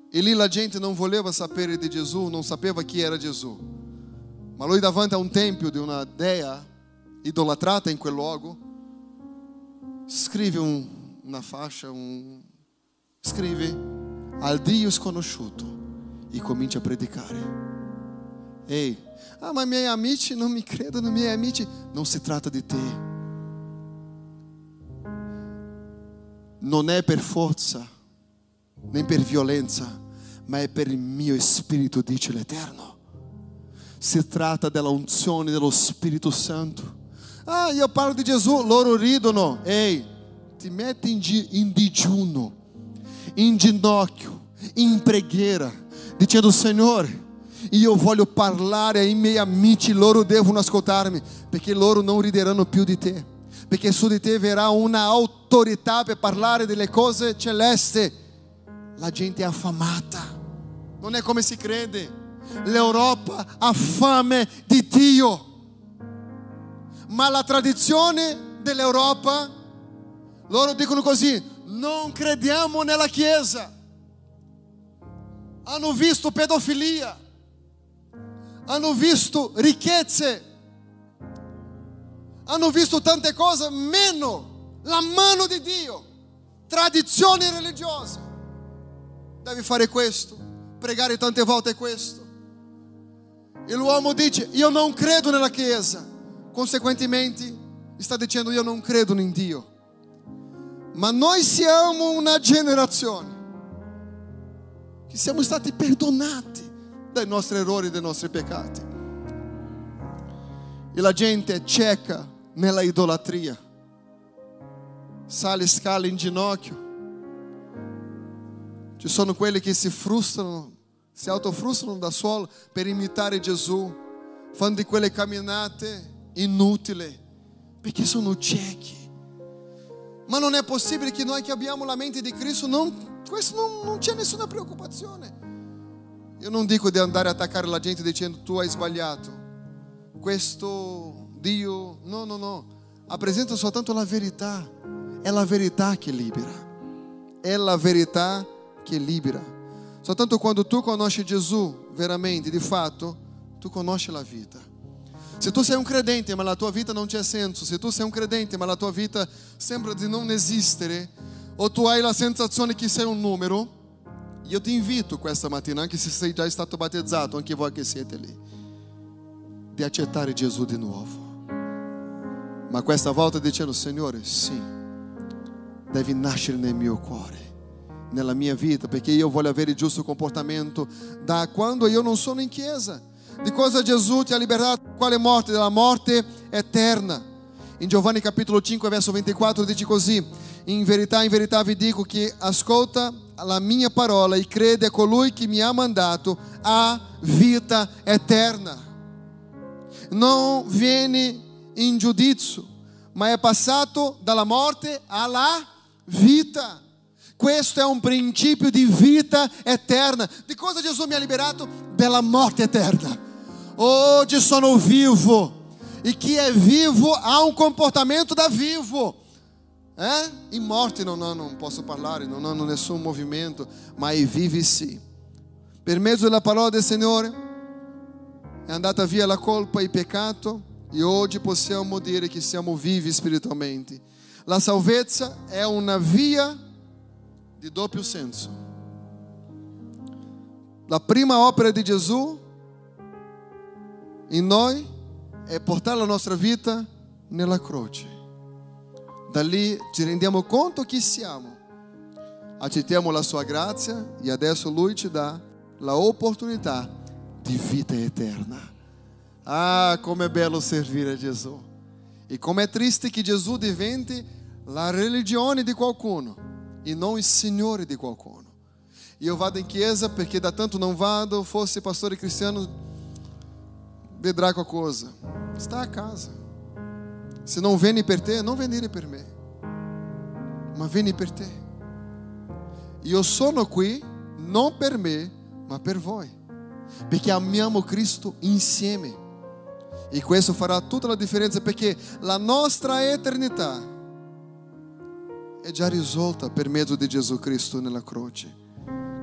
e lì la gente non voleva sapere di Gesù, non sapeva chi era Gesù. Ma lui davanti a un tempio di una dea idolatrata in quel luogo, scrive un, una fascia, un, scrive al Dio sconosciuto e comincia a predicare. Ehi, ah ma miei amici non mi credono, miei amici, non si tratta di te. Non è per forza, né per violenza, ma è per il mio spirito, dice l'Eterno. Si tratta della unzione dello Spirito Santo. Ah, io parlo di Gesù, loro ridono. Ehi, ti metti in, in digiuno, in ginocchio, in preghiera, dicendo Signore, io voglio parlare ai miei amici, loro devono ascoltarmi, perché loro non rideranno più di te, perché su di te verrà una autorità per parlare delle cose celesti. La gente è affamata, non è come si crede. L'Europa ha fame di Dio, ma la tradizione dell'Europa, loro dicono così, non crediamo nella Chiesa. Hanno visto pedofilia, hanno visto ricchezze, hanno visto tante cose, meno la mano di Dio, tradizioni religiose. Devi fare questo, pregare tante volte questo. E l'uomo dice, io non credo nella Chiesa, conseguentemente sta dicendo io non credo in Dio. Ma noi siamo una generazione che siamo stati perdonati dai nostri errori, dai nostri peccati. E la gente è cieca nella idolatria. Sale scala in ginocchio. Ci sono quelli che si frustrano, si autofrustrano da solo per imitare Gesù, fanno di quelle camminate inutili, perché sono ciechi. Ma non è possibile che noi che abbiamo la mente di Cristo, non, questo non, non c'è nessuna preoccupazione. Io non dico di andare a attaccare la gente dicendo tu hai sbagliato. Questo Dio, no, no, no. Apresenta soltanto la verità. È la verità che libera. È la verità che libera. Soltanto quando tu conosci Gesù veramente, di fatto, tu conosci la vita. Se tu sei un credente ma la tua vita non c'è senso, se tu sei un credente ma la tua vita sembra di non esistere, o tu hai la sensazione che sei un numero, io ti invito questa mattina, anche se sei già stato battezzato, anche voi che siete lì, di accettare Gesù di nuovo. Ma questa volta dicendo, Signore, sì, devi nascere nel mio cuore, nella mia vita, perché io voglio avere il giusto comportamento da quando io non sono in chiesa. Di cosa Gesù ti ha liberato? Quale morte? Della morte eterna. In Giovanni capitolo 5, verso 24 dice così: In verità, in verità vi dico che ascolta la mia parola e crede a colui che mi ha mandato ha vita eterna. non viene in giudizio, ma è passato dalla morte alla vita. Questo è un principio di vita eterna. Di cosa Gesù mi ha liberato? Della morte eterna. Oggi sono vivo. E chi è vivo ha un comportamento da vivo. É? Em morte não, não, não posso parlare, non hanno nessun movimento, ma vive sì. Per mezzo della parola del Signore è andata via la colpa e il peccato e oggi possiamo dire che siamo vivi spiritualmente. La salvezza è una via di doppio senso. La prima opera di Gesù in noi è portare la nostra vita nella croce. Da lì ci rendiamo conto chi siamo. Accettiamo la sua grazia e adesso lui ci dà la opportunità di vita eterna. Ah, come è bello servire Gesù. E come è triste che Gesù diventi la religione di qualcuno e non il Signore di qualcuno. Io vado in chiesa perché da tanto non vado, fosse pastore cristiano, vedrà qualcosa. Sta a casa. Se non vieni per te, non venire per me, ma vieni per te. Io sono qui non per me, ma per voi, perché amiamo Cristo insieme. E questo farà tutta la differenza perché la nostra eternità è già risolta per mezzo di Gesù Cristo nella croce.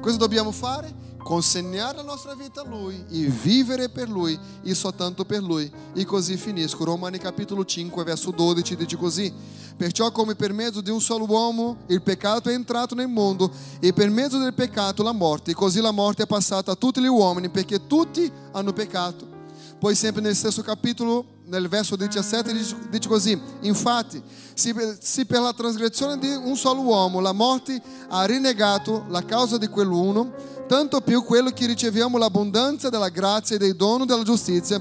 Cosa dobbiamo fare? Consegnare la nostra vita a Lui e vivere per Lui e soltanto per Lui. E così finisco. Romani capitolo 5, verso 12 dice così: Perciò come per mezzo di un solo uomo il peccato è entrato nel mondo e per mezzo del peccato la morte, e così la morte è passata a tutti gli uomini perché tutti hanno peccato. Poi sempre nel stesso capitolo, nel verso 17, dice così, infatti, se per la trasgressione di un solo uomo la morte ha rinnegato la causa di quell'uno, tanto più quello che riceviamo l'abbondanza della grazia e dei doni della giustizia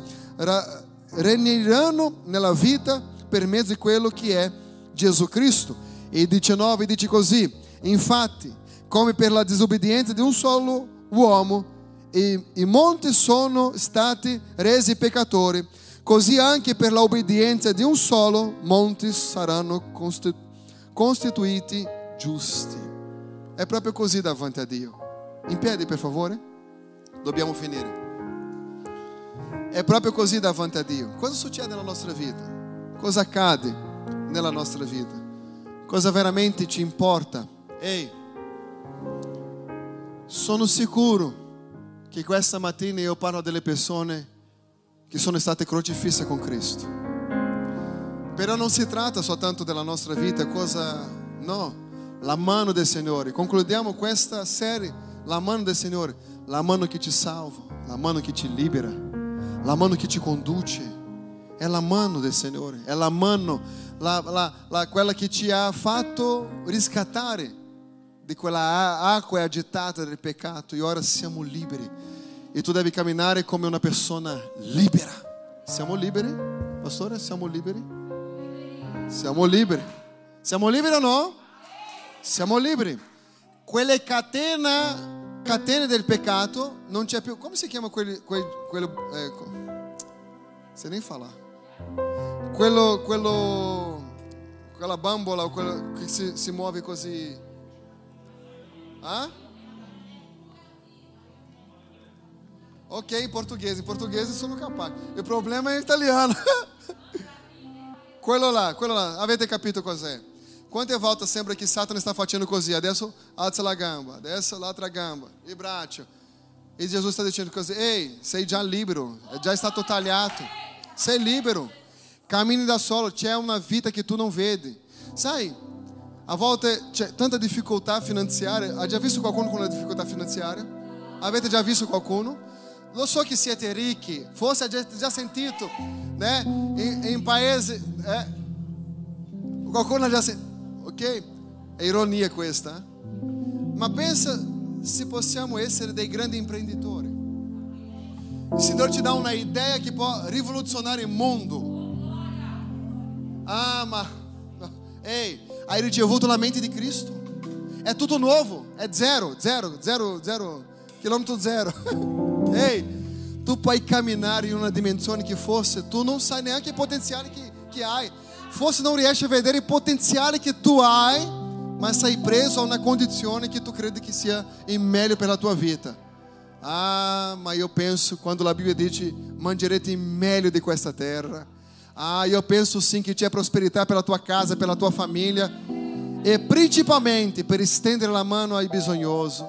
regneranno nella vita per mezzo di quello che è Gesù Cristo. E 19 dice così, infatti, come per la disobbedienza di un solo uomo, e, e molti sono stati resi peccatori, così anche per la obbedienza di un solo, molti saranno costituiti giusti. È proprio così davanti a Dio. In piedi, per favore. Dobbiamo finire. È proprio così davanti a Dio. Cosa succede nella nostra vita? Cosa accade nella nostra vita? Cosa veramente ci importa? Ehi, sono sicuro che questa mattina io parlo delle persone che sono state crocifisse con Cristo. Però non si tratta soltanto della nostra vita, cosa no, la mano del Signore. Concludiamo questa serie la mano la mano che ti salva, la mano che ti libera, la mano che ti conduce. È la mano Signore, è la mano, la, la, la, quella che ti ha fatto riscattare di quella acqua agitata del peccato e ora siamo liberi. E tu devi camminare come una persona libera. Siamo liberi? Pastore, siamo liberi? Siamo liberi. Siamo liberi o no? Siamo liberi. Quelle catene catene del peccato, non c'è più. Come si chiama quelli, quel, quello, ecco, se nem falar. Quello, quello, quella bambola quello che si, si muove così. Ah? Ok, in portoghese, in portoghese sono capace. Il problema è italiano. quello là, quello là, avete capito cos'è? Quante volte sembra che Satana sta facendo così? Adesso alza la gamba, adesso l'altra gamba, il braccio. E Jesus está dizendo così, ei, sei già libero, già stato tagliato. Sei libero. Cammini da solo, c'è una vita che tu non vedi. Sai, a volte c'è tanta difficoltà finanziaria. Ha già visto qualcuno con una difficoltà finanziaria? Avete già visto qualcuno? Lo so che siete ricchi, forse avete già sentito, né? In, in paesi, eh, qualcuno ha già sentito ok? È ironia questa. Eh? Ma pensa se possiamo essere dei grandi imprenditori. Il Signore ti dà una idea che può rivoluzionare il mondo. Ah, ma ehi, hai ricevuto la mente di Cristo? È tutto nuovo, è zero, zero, zero, zero, chilometro zero. Ehi, tu puoi camminare in una dimensione che forse tu non sai neanche il potenziale che, che hai. Forse non riesci a vedere il potenziale che tu hai, ma sei preso a una condizione che tu credi che sia il meglio per la tua vita. Ah, ma io penso quando la Bibbia dice mangerete il meglio di questa terra. Ah, io penso sim che c'è prosperità per la tua casa, per la tua famiglia e principalmente per estendere la mano ai bisognosi.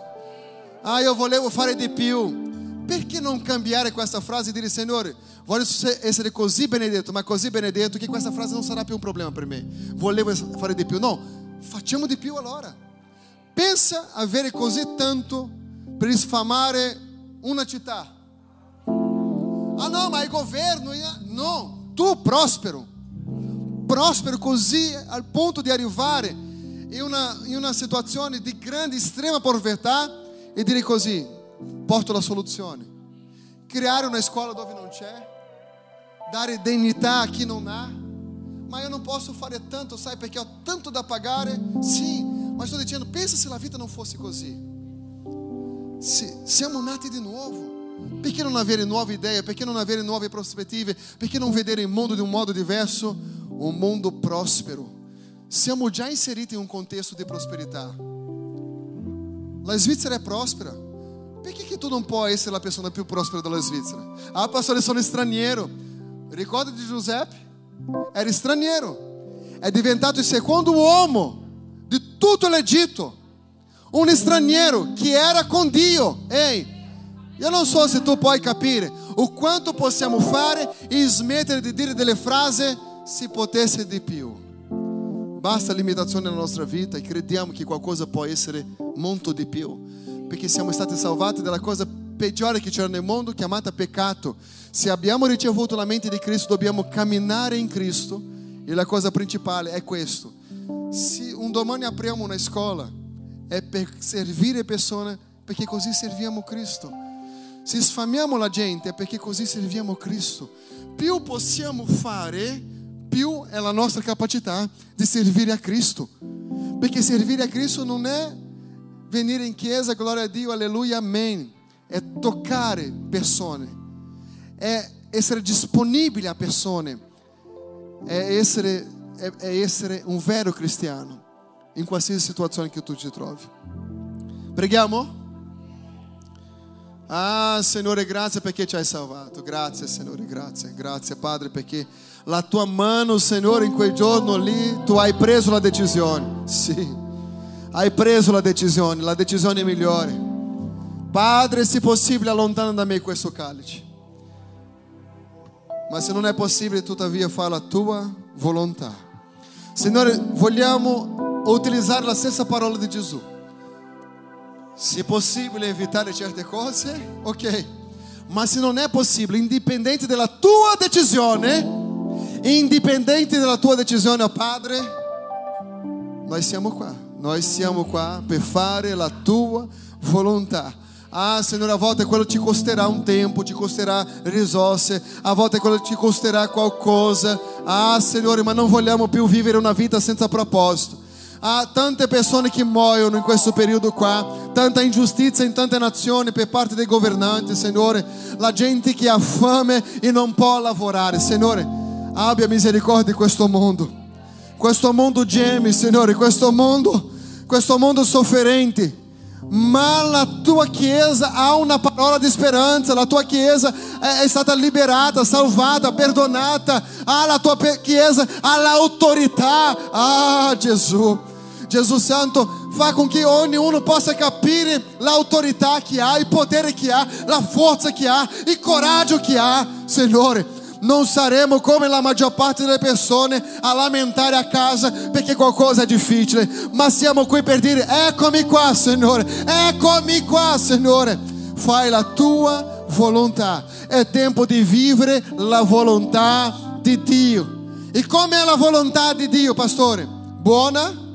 Ah, io volevo fare di più. Perché non cambiare questa frase e dire, Signore, voglio essere così benedetto, ma così benedetto che questa frase non sarà più un problema per me. Volevo fare di più. No, facciamo di più allora. Pensa avere così tanto per sfamare una città. Ah no, ma il governo... No, tu prospero. Prospero così al punto di arrivare in una, in una situazione di grande, estrema povertà e dire così, porto la soluzione. Creare una scuola dove non c'è, dare dignità a chi non ha. Ma io non posso fare tanto, sai, perché ho tanto da pagare. Sim, mas sto dicendo, pensa se la vita non fosse così. Se, siamo nati di nuovo. Perché non avere nuove idee? Perché non avere nuove prospettive? Perché non vedere il mondo di un modo diverso? Un mondo prospero. Siamo già inseriti in un contesto di prosperità. La Svizzera è prospera. Perché che tu non puoi essere la persona più prospera della Svizzera? Ah, pastore, sono straniero. Ricorda di Giuseppe? Era straniero. È diventato il secondo uomo di tutto l'Egitto. Un straniero che era con Dio. Ehi, io non so se tu puoi capire o quanto possiamo fare e smettere di dire delle frasi se potesse di più. Basta limitazione nella nostra vita e crediamo che qualcosa può essere molto di più, perché siamo stati salvati dalla cosa peggiore che c'era nel mondo, chiamata peccato. Se abbiamo ricevuto la mente di Cristo, dobbiamo camminare in Cristo e la cosa principale è questo. Se un domani apriamo una scuola, è per servire persone, perché così serviamo Cristo. Se sfamiamo la gente, è perché così serviamo Cristo. Più possiamo fare, più è la nostra capacità di servire a Cristo. Perché servire a Cristo non è venire in chiesa, glória a Dio, alleluia, amém. É toccare persone, é essere disponibile a persone, é essere, é, é essere un vero cristiano in qualsiasi situazione che tu ti trovi. Preghiamo? Ah, Signore, grazie perché ci hai salvato. Grazie, Signore, grazie. Grazie, Padre, perché la tua mano, Signore, in quel giorno lì, tu hai preso la decisione. Sì, hai preso la decisione, la decisione migliore. Padre, se possibile, allontana da me questo calice. Ma se non è possibile, tuttavia, fa la tua volontà. Signore, vogliamo utilizzare la stessa parola di Gesù. Se possibile evitare certe cose, ok. Ma se non è possibile, indipendente dalla tua decisione, indipendente dalla tua decisione, oh Padre, noi siamo qua. Noi siamo qua per fare la tua volontà. Ah, Signore, a volte quello ci costerà un tempo, ci costerà risorse, a volte quello ci costerà qualcosa. Ah, Signore, ma non vogliamo più vivere una vita senza proposito. Há tante persone che muoiono in questo periodo qua, tanta ingiustizia in tante nazioni per parte dei governanti, Signore, la gente che ha fame e non può lavorare, Signore, abbia misericordia di questo mondo. Questo mondo geme, Signore, questo mondo, questo mondo sofferente. Ma la tua chiesa ha una parola di speranza, la tua chiesa è, stata liberata, salvata, perdonata. Ah, la tua chiesa ha l'autorità. Ah, Gesù. Jesus Santo, fa com que ognuno possa capire l'autorità che ha, il potere che ha, la forza che ha, il coraggio che ha, Signore. Non saremo come la maggior parte delle persone a lamentare a casa perché qualcosa è difficile, ma siamo qui per dire: Eccomi qua, Signore, eccomi qua, Signore. Fai la tua volontà. È tempo di vivere la volontà di Dio. E come è la volontà di Dio, pastore? Buona?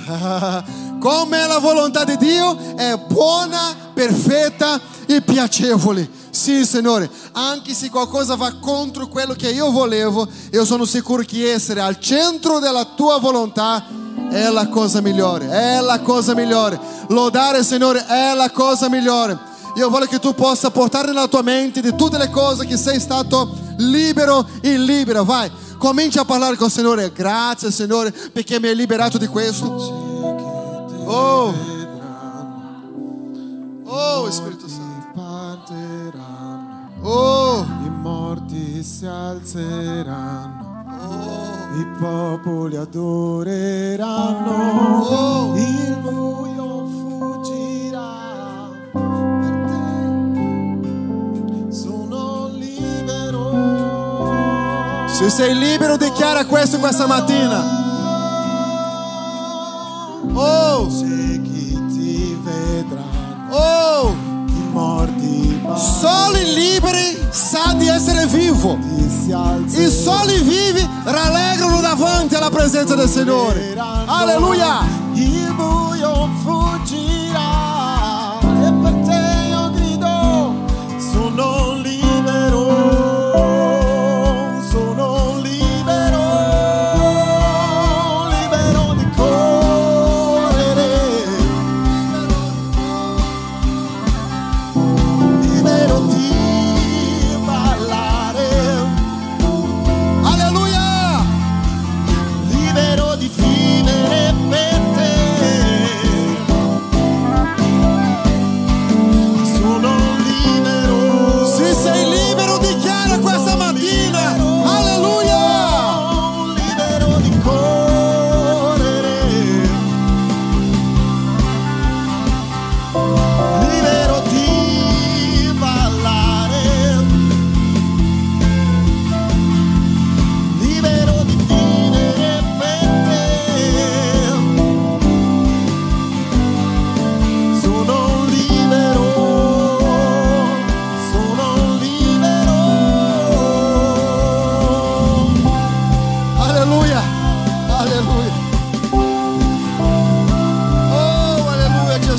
Come è la volontà di Dio? È buona, perfetta e piacevole. Sì, Signore, anche se qualcosa va contro quello che io volevo, io sono sicuro che essere al centro della tua volontà è la cosa migliore, è la cosa migliore. Lodare, Signore, è la cosa migliore. Io voglio che tu possa portare nella tua mente di tutte le cose che sei stato libero e libera. Vai, cominci a parlare con il Signore. Grazie Signore perché mi hai liberato di questo. Oh, oh Spirito Oh, i morti si alzeranno. oh, I popoli adoreranno, Oh. il buio fuggirà. Per te sono libero. se sei libero dichiara questo questa mattina. Oh, C'è chi ti vedranno, oh, i morti solo liberi sa di essere vivo. morti si I alzeranno. soli vivi rallegrano davanti alla presenza del Signore. Alleluia.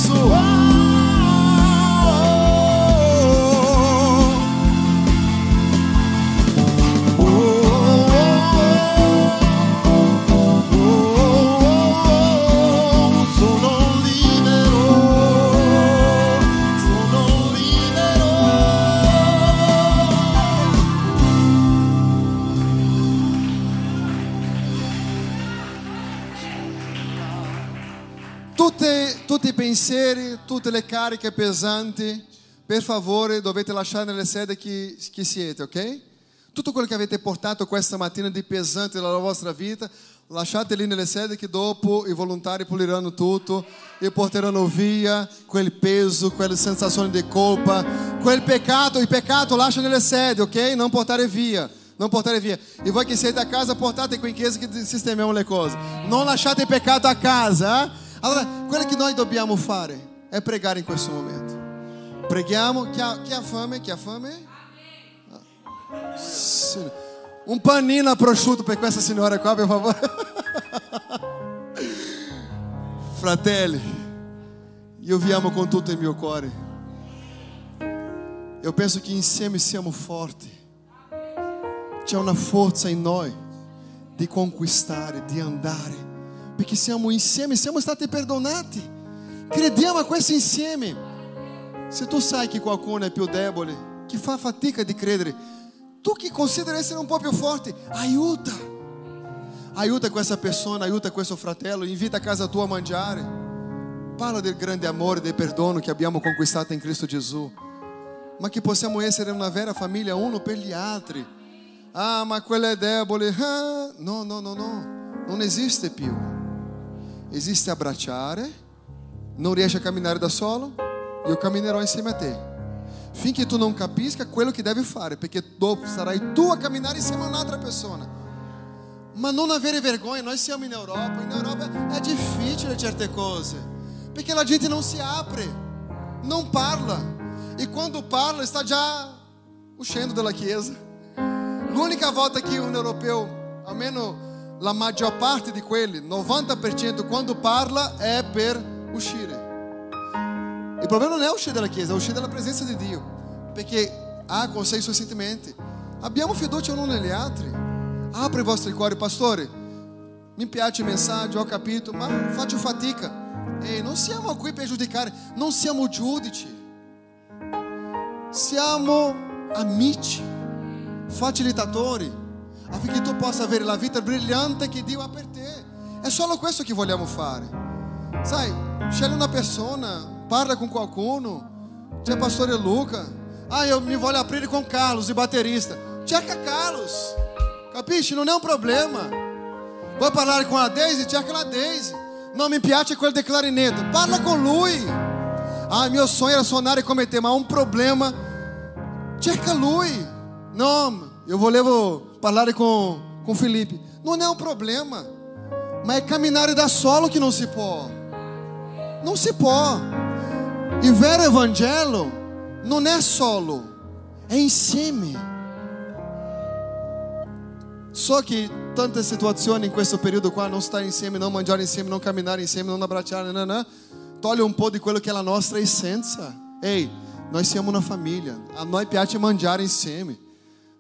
Alleluia Pensieri, tutte le cariche pesanti, per favore dovete lasciare nelle sedi che, che siete, ok? Tutto quello che avete portato questa mattina di pesante nella vostra vita, lasciate lì nelle sedi che dopo i volontari puliranno tutto e porteranno via quel peso, quelle sensazioni di colpa, quel peccato, il peccato lascia nelle sedi, ok? Non portare via. Non portare via. E voi che siete a casa, portate qui in chiesa che sistemiamo le cose. Non lasciate peccato a casa. eh? Allora, quello che noi dobbiamo fare è pregare in questo momento. Preghiamo. Chi ha, chi ha fame? Chi ha fame? Panino a prosciutto per questa signora qua, per favore. Fratelli, io vi amo con tutto il mio cuore. Eu penso que insieme siamo forti. C'è una forza in noi di conquistare, di andare, perché siamo insieme, siamo stati perdonati. Crediamo a questo insieme. Se tu sai che qualcuno è più debole, che fa fatica di credere, tu che considera essere un po' più forte, aiuta. Aiuta questa persona, aiuta questo fratello, invita a casa tua a mangiare. Parla del grande amore, del perdono che abbiamo conquistato in Cristo Gesù. Ma che possiamo essere una vera famiglia uno per gli altri. Ah, ma quello è debole. Ah, no, no, no, no. Non esiste più. Esiste abbracciare. Non riesci a camminare da solo? Io camminerò insieme a te. Finché tu non capisca quello che devi fare, perché sarai tu a camminare insieme a un'altra persona. Ma non avere vergogna, noi siamo in Europa, in Europa è difficile certe cose, perché la gente non si apre, non parla, e quando parla sta già uscendo dalla chiesa. L'unica volta che un europeo, almeno la maggior parte di quelli, 90% quando parla è per uscire. Il problema non è uscire dalla chiesa, è uscire dalla presenza di Dio, perché ha con sé i suoi sentimenti. Abbiamo fiducia uno negli altri. Apre i vostri cuori, pastore. Mi piace il messaggio, ho capito, ma faccio fatica. E non siamo qui per giudicare, non siamo giudici. Siamo amici, facilitatori, affinché tu possa avere la vita brillante che Dio ha per te. È solo questo che vogliamo fare. Sai, scegli una persona, parla con qualcuno. C'è pastore Luca. Ah, io mi voglio aprire con Carlos, il batterista. Cerca Carlos. Capisci? Non è un problema. Vuoi parlare con la Daisy? Cerca la Daisy. Non mi piace quel del clarinete. Parla con lui. Ah, mio sonho era suonare come te, ma un problema. Cerca lui. Não, eu volevo parlare com, com Felipe. Não é um problema. Mas é caminhar e dar solo que não se pode. Não se pode. E ver o evangelho não é solo, é insieme. Só que tantas situazioni in questo periodo qua, non stare insieme, non mangiare insieme, non camminare non abbracciare, não, não, toglie un po' di quello che è la nostra essenza. Ehi, noi siamo una famiglia, a noi piace mangiare insieme,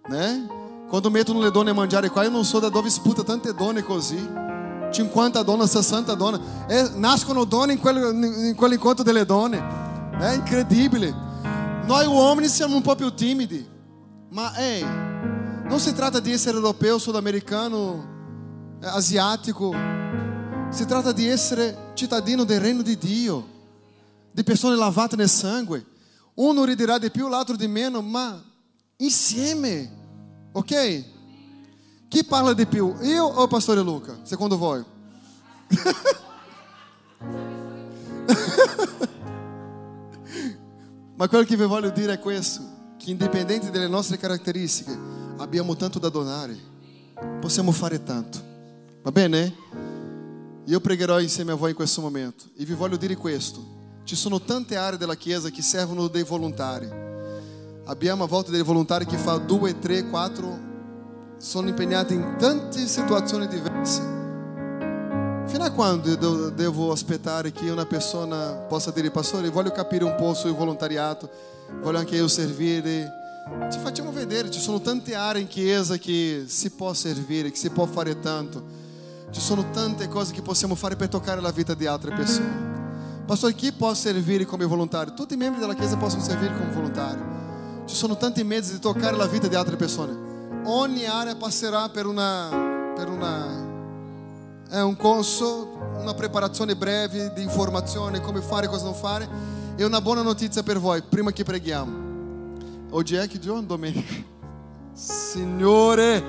né? Quando metto no ledone a mangiare qua, eu não sou da dove sputa tante donne così. 50 donne, 60 donne. E nascono donne in quel, in quell'incontro delle donne. È incredibile. Noi uomini siamo un po' più timidi. Ma ehi, non si tratta di essere europeo, sudamericano, eh, asiatico. Si tratta di essere cittadino del regno di Dio, di persone lavate nel sangue. Uno riderà di più, l'altro di meno, ma insieme, ok? Chi parla di più, io o il pastore Luca? Secondo voi? ma quello che vi voglio dire è questo, che indipendente dalle nostre caratteristiche, abbiamo tanto da donare, possiamo fare tanto, va bene? Io pregherò insieme a voi in questo momento e vi voglio dire questo, ci sono tante aree della Chiesa che servono dei volontari, abbiamo a volte dei volontari che fanno due, tre, quattro, sono impegnati in tante situazioni diverse. Fino a quando eu devo aspettare che una persona possa dire, pastore, voglio capire un po' sul volontariato, voglio anche io servire. Ci facciamo vedere, ci sono tante aree in chiesa che si può servire, che si può fare tanto. Ci sono tante cose che possiamo fare per toccare la vita di altre persone. Pastore, chi può servire come volontario? Tutti i membri della chiesa possono servire come volontario. Ci sono tanti mezzi di toccare la vita di altre persone. Ogni area passerà per una, per una è un corso, una preparazione breve di informazione, come fare cosa non fare. E una buona notizia per voi, prima che preghiamo. Oggi è che giorno? Domenica. Signore,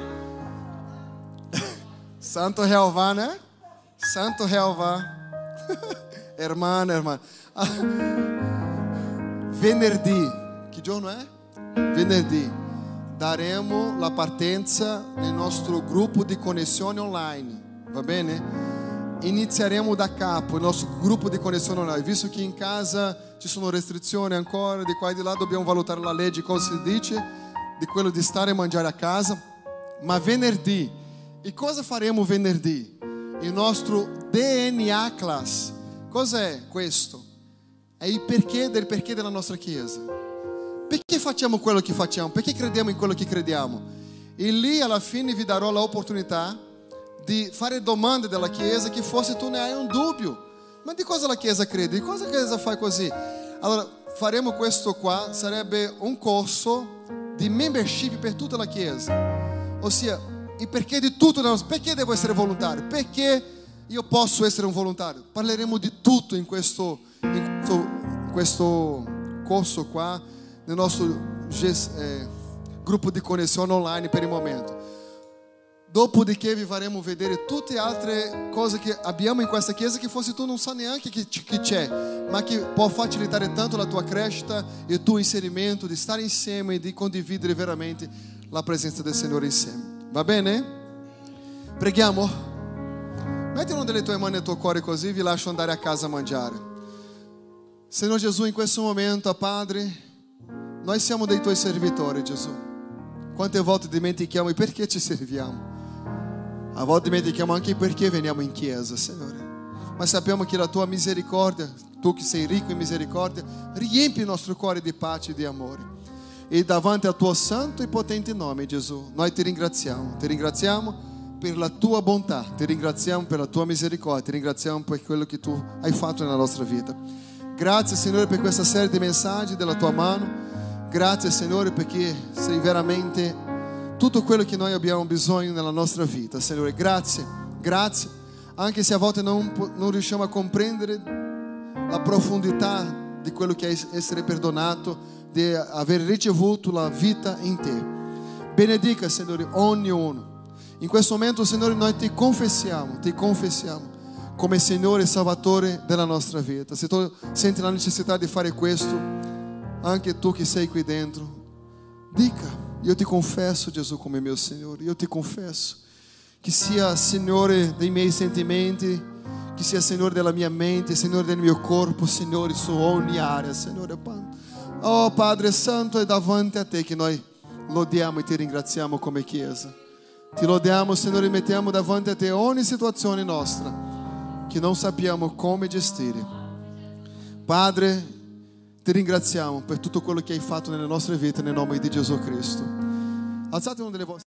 Santo Jeová, né? Santo Jeová. Hermano, hermano. Venerdì, che giorno è? Venerdì daremo la partenza nel nostro gruppo di connessione online. Va bene? Inizieremo da capo il nostro gruppo di connessione online, visto che in casa ci sono restrizioni ancora, di qua e di là dobbiamo valutare la legge, cosa si dice, di quello di stare e mangiare a casa. Ma venerdì, e cosa faremo venerdì? Il nostro DNA class. Cos'è questo? È il perché del perché della nostra chiesa. Perché facciamo quello che facciamo? Perché crediamo in quello che crediamo? E lì alla fine vi darò l'opportunità di fare domande della Chiesa che forse tu ne hai un dubbio. Ma di cosa la Chiesa crede? Di cosa la Chiesa fa così? Allora, faremo questo qua, sarebbe un corso di membership per tutta la Chiesa. Ossia, il perché di tutto, perché devo essere volontario? Perché io posso essere un volontario? Parleremo di tutto in questo, in questo, in questo corso qua, nel nostro eh, gruppo di connessione online per il momento. Dopodiché vi faremo vedere tutte altre cose che abbiamo in questa chiesa che forse tu non sai neanche che, che c'è, ma che può facilitare tanto la tua crescita e il tuo inserimento, di stare insieme e di condividere veramente la presenza del Signore insieme. Va bene? Preghiamo? Metti una delle tue mani nel tuo cuore così vi lascio andare a casa a mangiare. Signore Gesù, in questo momento, Padre, noi siamo dei tuoi servitori, Gesù. Quante volte dimentichiamo e perché ci serviamo? A volte dimentichiamo anche perché veniamo in chiesa, Signore. Ma sappiamo che la tua misericordia, tu che sei ricco in misericordia, riempi il nostro cuore di pace e di amore. E davanti al tuo santo e potente nome, Gesù, noi ti ringraziamo. Ti ringraziamo per la tua bontà, ti ringraziamo per la tua misericordia, ti ringraziamo per quello che tu hai fatto nella nostra vita. Grazie, Signore, per questa serie di messaggi della tua mano. Grazie Signore perché sei veramente tutto quello che noi abbiamo bisogno nella nostra vita. Signore, grazie, grazie. Anche se a volte non, non riusciamo a comprendere la profondità di quello che è essere perdonato, di aver ricevuto la vita in te. Benedica, Signore, ognuno. In questo momento, Signore, noi ti confessiamo, ti confessiamo come Signore e Salvatore della nostra vita. Se tu senti la necessità di fare questo, anche tu che sei qui dentro, dica, io ti confesso Gesù come mio Signore, io ti confesso che sia Signore dei miei sentimenti, che sia Signore della mia mente, Signore del mio corpo, Signore su ogni area, Signore. Oh Padre Santo, è davanti a te che noi lodiamo e ti ringraziamo come Chiesa. Ti lodiamo, Signore, e mettiamo davanti a te ogni situazione nostra che non sappiamo come gestire. Padre, ti ringraziamo per tutto quello che hai fatto nelle nostre vite nel nome di Gesù Cristo. Alzate una delle vostre